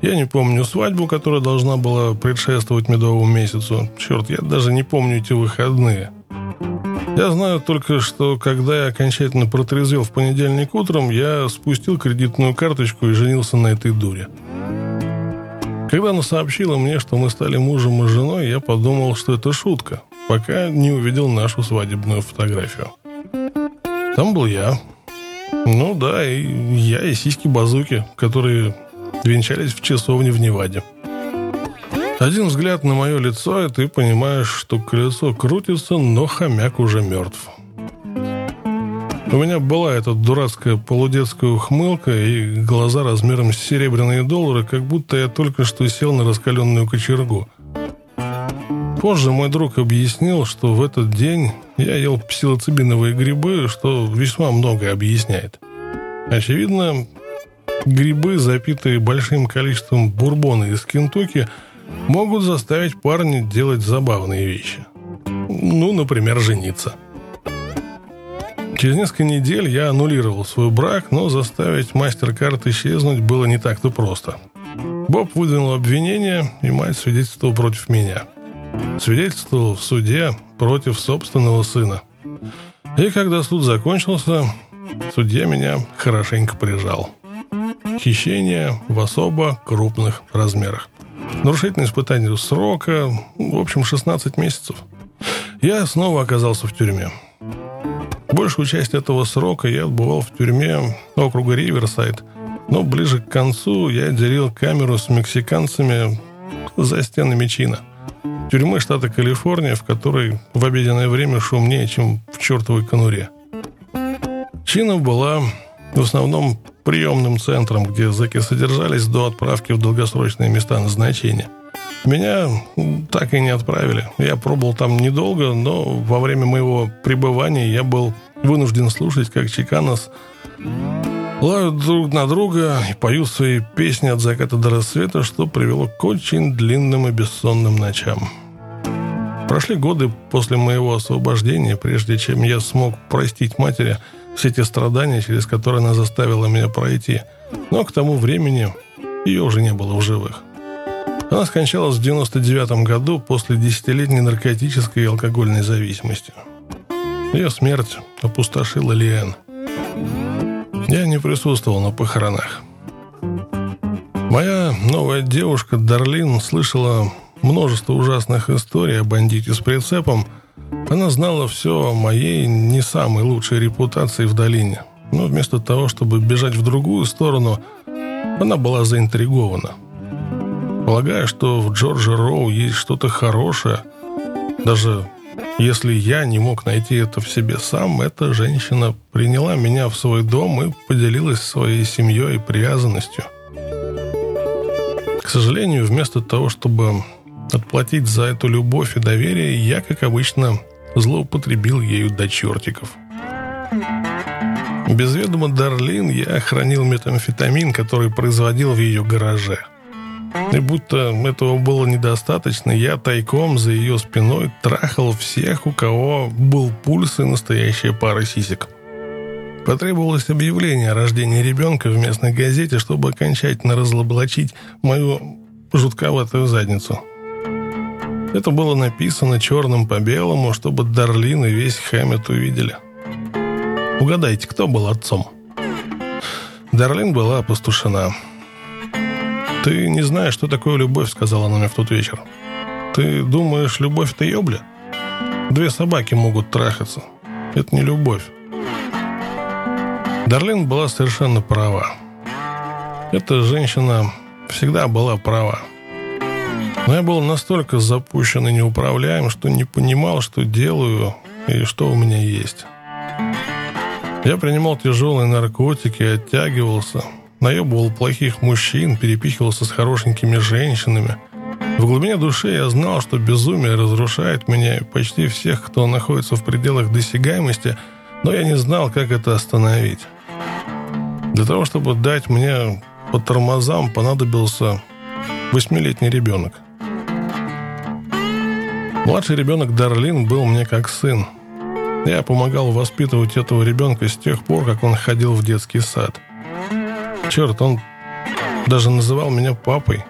Я не помню свадьбу, которая должна была предшествовать медовому месяцу. Черт, я даже не помню эти выходные. Я знаю только, что когда я окончательно протрезвел в понедельник утром, я спустил кредитную карточку и женился на этой дуре. Когда она сообщила мне, что мы стали мужем и женой, я подумал, что это шутка, пока не увидел нашу свадебную фотографию. Там был я. Ну да, и я и сиськи-базуки, которые венчались в часовне в Неваде. Один взгляд на мое лицо, и ты понимаешь, что колесо крутится, но хомяк уже мертв. У меня была эта дурацкая полудетская ухмылка и глаза размером с серебряные доллары, как будто я только что сел на раскаленную кочергу. Позже мой друг объяснил, что в этот день я ел псилоцибиновые грибы, что весьма многое объясняет. Очевидно, Грибы, запитые большим количеством бурбона из Кентукки, могут заставить парня делать забавные вещи. Ну, например, жениться. Через несколько недель я аннулировал свой брак, но заставить мастер-карт исчезнуть было не так-то просто. Боб выдвинул обвинение, и мать свидетельствовала против меня. Свидетельствовал в суде против собственного сына. И когда суд закончился, судья меня хорошенько прижал. Хищение в особо крупных размерах. Нарушительное испытание срока, в общем, 16 месяцев. Я снова оказался в тюрьме. Большую часть этого срока я отбывал в тюрьме округа Риверсайд, но ближе к концу я делил камеру с мексиканцами за стенами Чина – тюрьмы штата Калифорния, в которой в обеденное время шумнее, чем в чертовой конуре. Чина была в основном приемным центром, где зэки содержались до отправки в долгосрочные места назначения. Меня так и не отправили. Я пробовал там недолго, но во время моего пребывания я был вынужден слушать, как Чиканос лают друг на друга и поют свои песни от заката до рассвета, что привело к очень длинным и бессонным ночам. Прошли годы после моего освобождения, прежде чем я смог простить матери все те страдания, через которые она заставила меня пройти. Но к тому времени ее уже не было в живых. Она скончалась в 99 году после десятилетней наркотической и алкогольной зависимости. Ее смерть опустошила Лиэн. Я не присутствовал на похоронах. Моя новая девушка Дарлин слышала множество ужасных историй о бандите с прицепом. Она знала все о моей не самой лучшей репутации в долине. Но вместо того, чтобы бежать в другую сторону, она была заинтригована. Полагая, что в Джорджи Роу есть что-то хорошее, даже если я не мог найти это в себе сам, эта женщина приняла меня в свой дом и поделилась своей семьей и привязанностью. К сожалению, вместо того, чтобы отплатить за эту любовь и доверие, я, как обычно, злоупотребил ею до чертиков. Без ведома Дарлин я хранил метамфетамин, который производил в ее гараже – и будто этого было недостаточно, я тайком за ее спиной трахал всех, у кого был пульс и настоящая пара сисек. Потребовалось объявление о рождении ребенка в местной газете, чтобы окончательно разоблачить мою жутковатую задницу. Это было написано черным по белому, чтобы Дарлин и весь Хэммет увидели. Угадайте, кто был отцом? Дарлин была опустошена. «Ты не знаешь, что такое любовь», — сказала она мне в тот вечер. «Ты думаешь, любовь — это ёбля? Две собаки могут трахаться. Это не любовь». Дарлин была совершенно права. Эта женщина всегда была права. Но я был настолько запущен и неуправляем, что не понимал, что делаю и что у меня есть. Я принимал тяжелые наркотики, оттягивался — наебывал плохих мужчин, перепихивался с хорошенькими женщинами. В глубине души я знал, что безумие разрушает меня и почти всех, кто находится в пределах досягаемости, но я не знал, как это остановить. Для того, чтобы дать мне по тормозам, понадобился восьмилетний ребенок. Младший ребенок Дарлин был мне как сын. Я помогал воспитывать этого ребенка с тех пор, как он ходил в детский сад – Черт, он даже называл меня папой.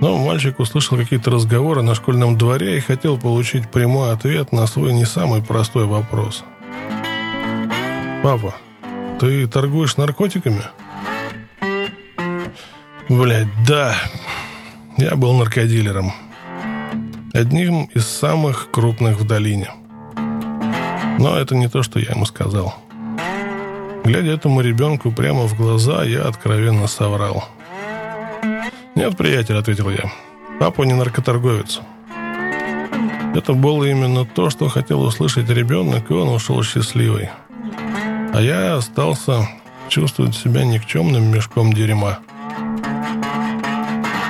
Но мальчик услышал какие-то разговоры на школьном дворе и хотел получить прямой ответ на свой не самый простой вопрос. «Папа, ты торгуешь наркотиками?» Блять, да. Я был наркодилером. Одним из самых крупных в долине. Но это не то, что я ему сказал. Глядя этому ребенку прямо в глаза, я откровенно соврал. «Нет, приятель», — ответил я. «Папа не наркоторговец». Это было именно то, что хотел услышать ребенок, и он ушел счастливый. А я остался чувствовать себя никчемным мешком дерьма.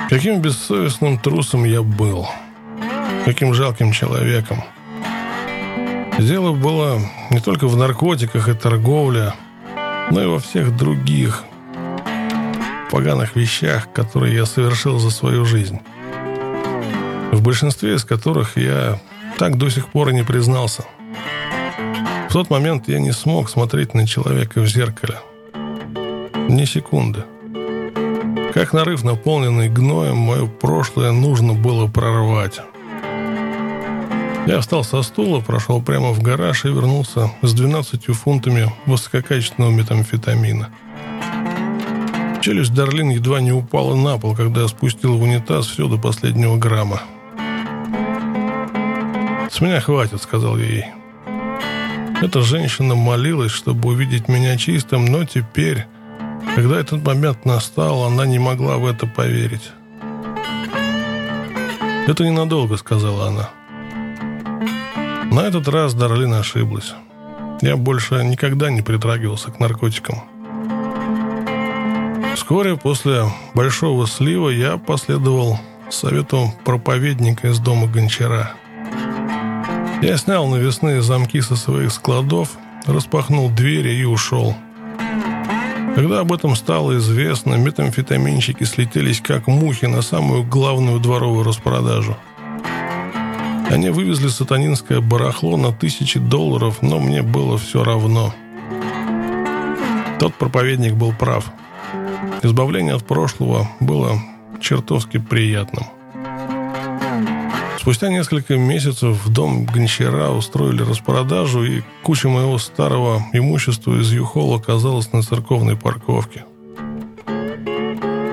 Каким бессовестным трусом я был. Каким жалким человеком. Дело было не только в наркотиках и торговле, но и во всех других поганых вещах, которые я совершил за свою жизнь. В большинстве из которых я так до сих пор и не признался. В тот момент я не смог смотреть на человека в зеркале. Ни секунды. Как нарыв, наполненный гноем, мое прошлое нужно было прорвать. Я встал со стула, прошел прямо в гараж и вернулся с 12 фунтами высококачественного метамфетамина. Челюсть Дарлин едва не упала на пол, когда я спустил в унитаз все до последнего грамма. «С меня хватит», — сказал я ей. Эта женщина молилась, чтобы увидеть меня чистым, но теперь, когда этот момент настал, она не могла в это поверить. «Это ненадолго», — сказала она. На этот раз Дарлин ошиблась. Я больше никогда не притрагивался к наркотикам. Вскоре после большого слива я последовал совету проповедника из дома Гончара. Я снял навесные замки со своих складов, распахнул двери и ушел. Когда об этом стало известно, метамфетаминщики слетелись как мухи на самую главную дворовую распродажу. Они вывезли сатанинское барахло на тысячи долларов, но мне было все равно. Тот проповедник был прав. Избавление от прошлого было чертовски приятным. Спустя несколько месяцев в дом Гончара устроили распродажу, и куча моего старого имущества из Юхола оказалась на церковной парковке.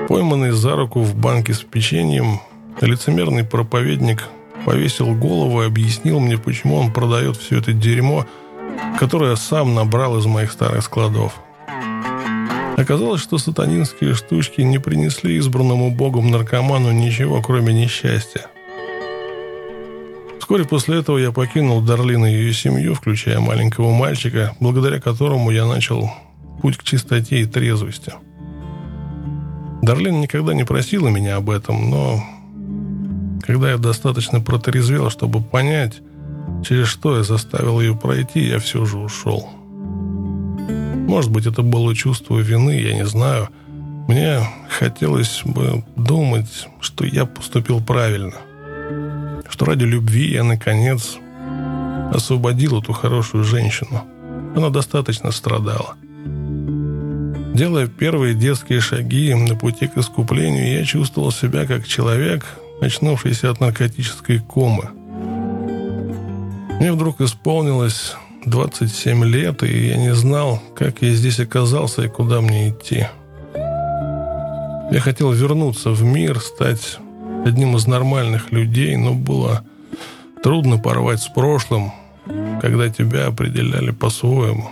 Пойманный за руку в банке с печеньем, лицемерный проповедник повесил голову и объяснил мне, почему он продает все это дерьмо, которое сам набрал из моих старых складов. Оказалось, что сатанинские штучки не принесли избранному богом наркоману ничего, кроме несчастья. Вскоре после этого я покинул Дарлин и ее семью, включая маленького мальчика, благодаря которому я начал путь к чистоте и трезвости. Дарлин никогда не просила меня об этом, но когда я достаточно протрезвел, чтобы понять, через что я заставил ее пройти, я все же ушел. Может быть, это было чувство вины, я не знаю. Мне хотелось бы думать, что я поступил правильно – что ради любви я, наконец, освободил эту хорошую женщину. Она достаточно страдала. Делая первые детские шаги на пути к искуплению, я чувствовал себя как человек, очнувшийся от наркотической комы. Мне вдруг исполнилось 27 лет, и я не знал, как я здесь оказался и куда мне идти. Я хотел вернуться в мир, стать одним из нормальных людей, но было трудно порвать с прошлым, когда тебя определяли по-своему.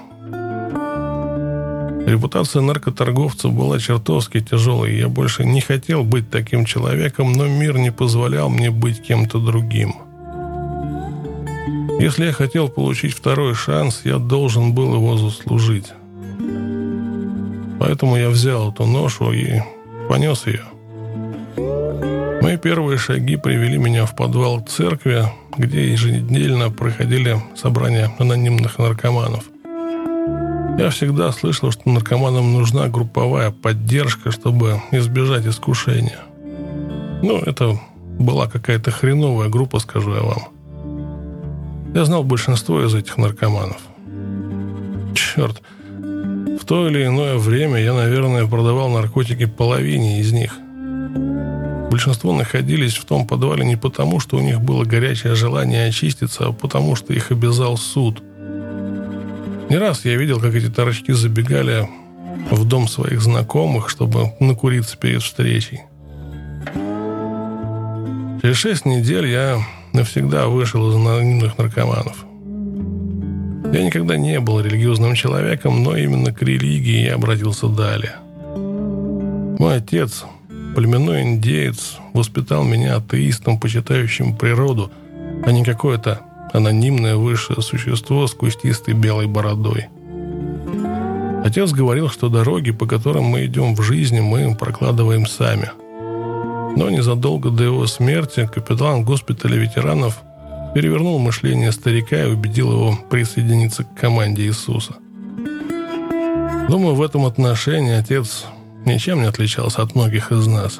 Репутация наркоторговца была чертовски тяжелой. Я больше не хотел быть таким человеком, но мир не позволял мне быть кем-то другим. Если я хотел получить второй шанс, я должен был его заслужить. Поэтому я взял эту ношу и понес ее. Мои первые шаги привели меня в подвал церкви, где еженедельно проходили собрания анонимных наркоманов. Я всегда слышал, что наркоманам нужна групповая поддержка, чтобы избежать искушения. Ну, это была какая-то хреновая группа, скажу я вам. Я знал большинство из этих наркоманов. Черт, в то или иное время я, наверное, продавал наркотики половине из них. Большинство находились в том подвале не потому, что у них было горячее желание очиститься, а потому, что их обязал суд. Не раз я видел, как эти торчки забегали в дом своих знакомых, чтобы накуриться перед встречей. Через шесть недель я навсегда вышел из анонимных наркоманов. Я никогда не был религиозным человеком, но именно к религии я обратился далее. Мой отец Племенной индеец воспитал меня атеистом, почитающим природу, а не какое-то анонимное высшее существо с кустистой белой бородой. Отец говорил, что дороги, по которым мы идем в жизни, мы прокладываем сами. Но незадолго до его смерти капитан госпиталя ветеранов перевернул мышление старика и убедил его присоединиться к команде Иисуса. Думаю, в этом отношении отец ничем не отличался от многих из нас.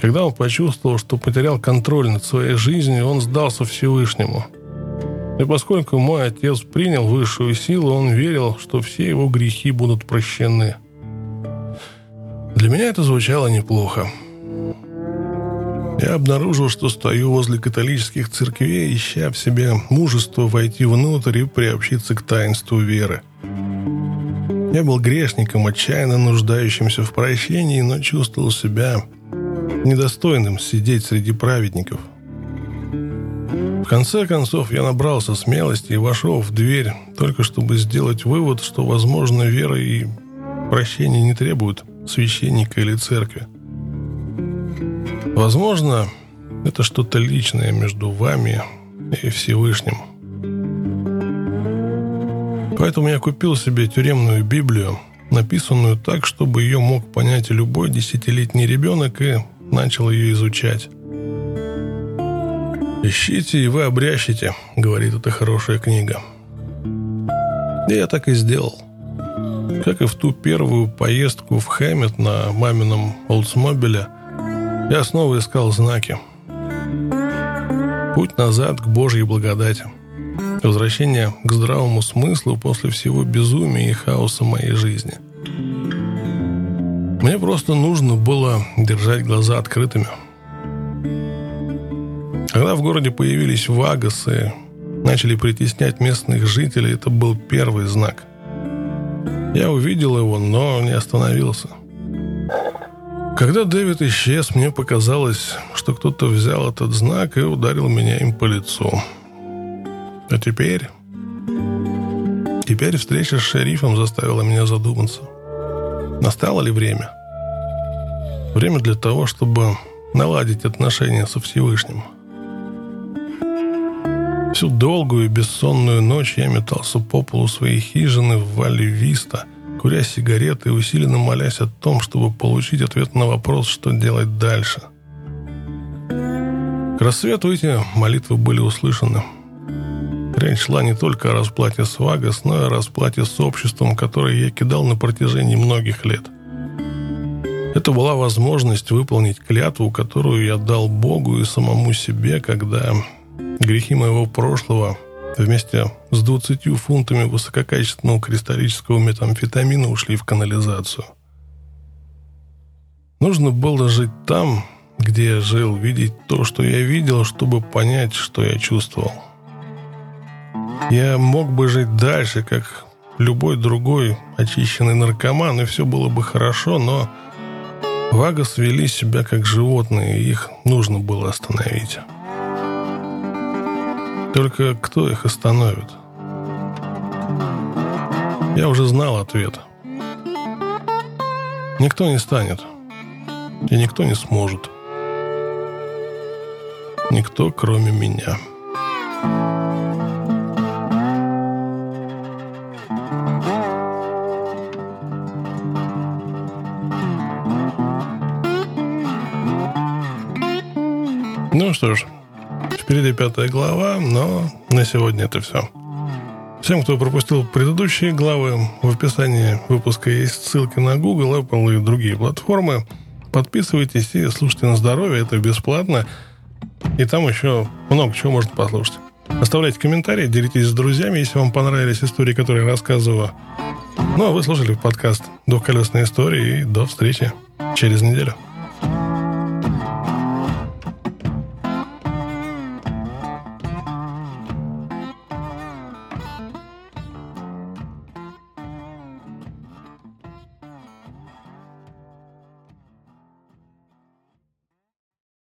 Когда он почувствовал, что потерял контроль над своей жизнью, он сдался Всевышнему. И поскольку мой отец принял высшую силу, он верил, что все его грехи будут прощены. Для меня это звучало неплохо. Я обнаружил, что стою возле католических церквей, ища в себе мужество войти внутрь и приобщиться к таинству веры. Я был грешником, отчаянно нуждающимся в прощении, но чувствовал себя недостойным сидеть среди праведников. В конце концов, я набрался смелости и вошел в дверь, только чтобы сделать вывод, что, возможно, вера и прощение не требуют священника или церкви. Возможно, Это что-то личное между вами и Всевышним. Поэтому я купил себе тюремную Библию, написанную так, чтобы ее мог понять любой десятилетний ребенок и начал ее изучать. «Ищите, и вы обрящите», — говорит эта хорошая книга. И я так и сделал. Как и в ту первую поездку в Хэммет на мамином Олдсмобиле, я снова искал знаки. Путь назад к Божьей благодати. Возвращение к здравому смыслу после всего безумия и хаоса моей жизни. Мне просто нужно было держать глаза открытыми – когда в городе появились вагасы, начали притеснять местных жителей, это был первый знак. Я увидел его, но не остановился. Когда Дэвид исчез, мне показалось, что кто-то взял этот знак и ударил меня им по лицу. А теперь... Теперь встреча с шерифом заставила меня задуматься. Настало ли время? Время для того, чтобы наладить отношения со Всевышним – Всю долгую и бессонную ночь я метался по полу своей хижины в Вале Виста, куря сигареты и усиленно молясь о том, чтобы получить ответ на вопрос, что делать дальше. К рассвету эти молитвы были услышаны. Речь шла не только о расплате с Вагас, но и о расплате с обществом, которое я кидал на протяжении многих лет. Это была возможность выполнить клятву, которую я дал Богу и самому себе, когда Грехи моего прошлого вместе с 20 фунтами высококачественного кристаллического метамфетамина ушли в канализацию. Нужно было жить там, где я жил, видеть то, что я видел, чтобы понять, что я чувствовал. Я мог бы жить дальше, как любой другой очищенный наркоман, и все было бы хорошо, но Вагас вели себя как животные, и их нужно было остановить. Только кто их остановит? Я уже знал ответ. Никто не станет. И никто не сможет. Никто, кроме меня. Ну что ж, Впереди пятая глава, но на сегодня это все. Всем, кто пропустил предыдущие главы, в описании выпуска есть ссылки на Google, Apple и другие платформы. Подписывайтесь и слушайте на здоровье, это бесплатно. И там еще много чего можно послушать. Оставляйте комментарии, делитесь с друзьями, если вам понравились истории, которые я рассказываю. Ну, а вы слушали подкаст «Двухколесные истории» и до встречи через неделю.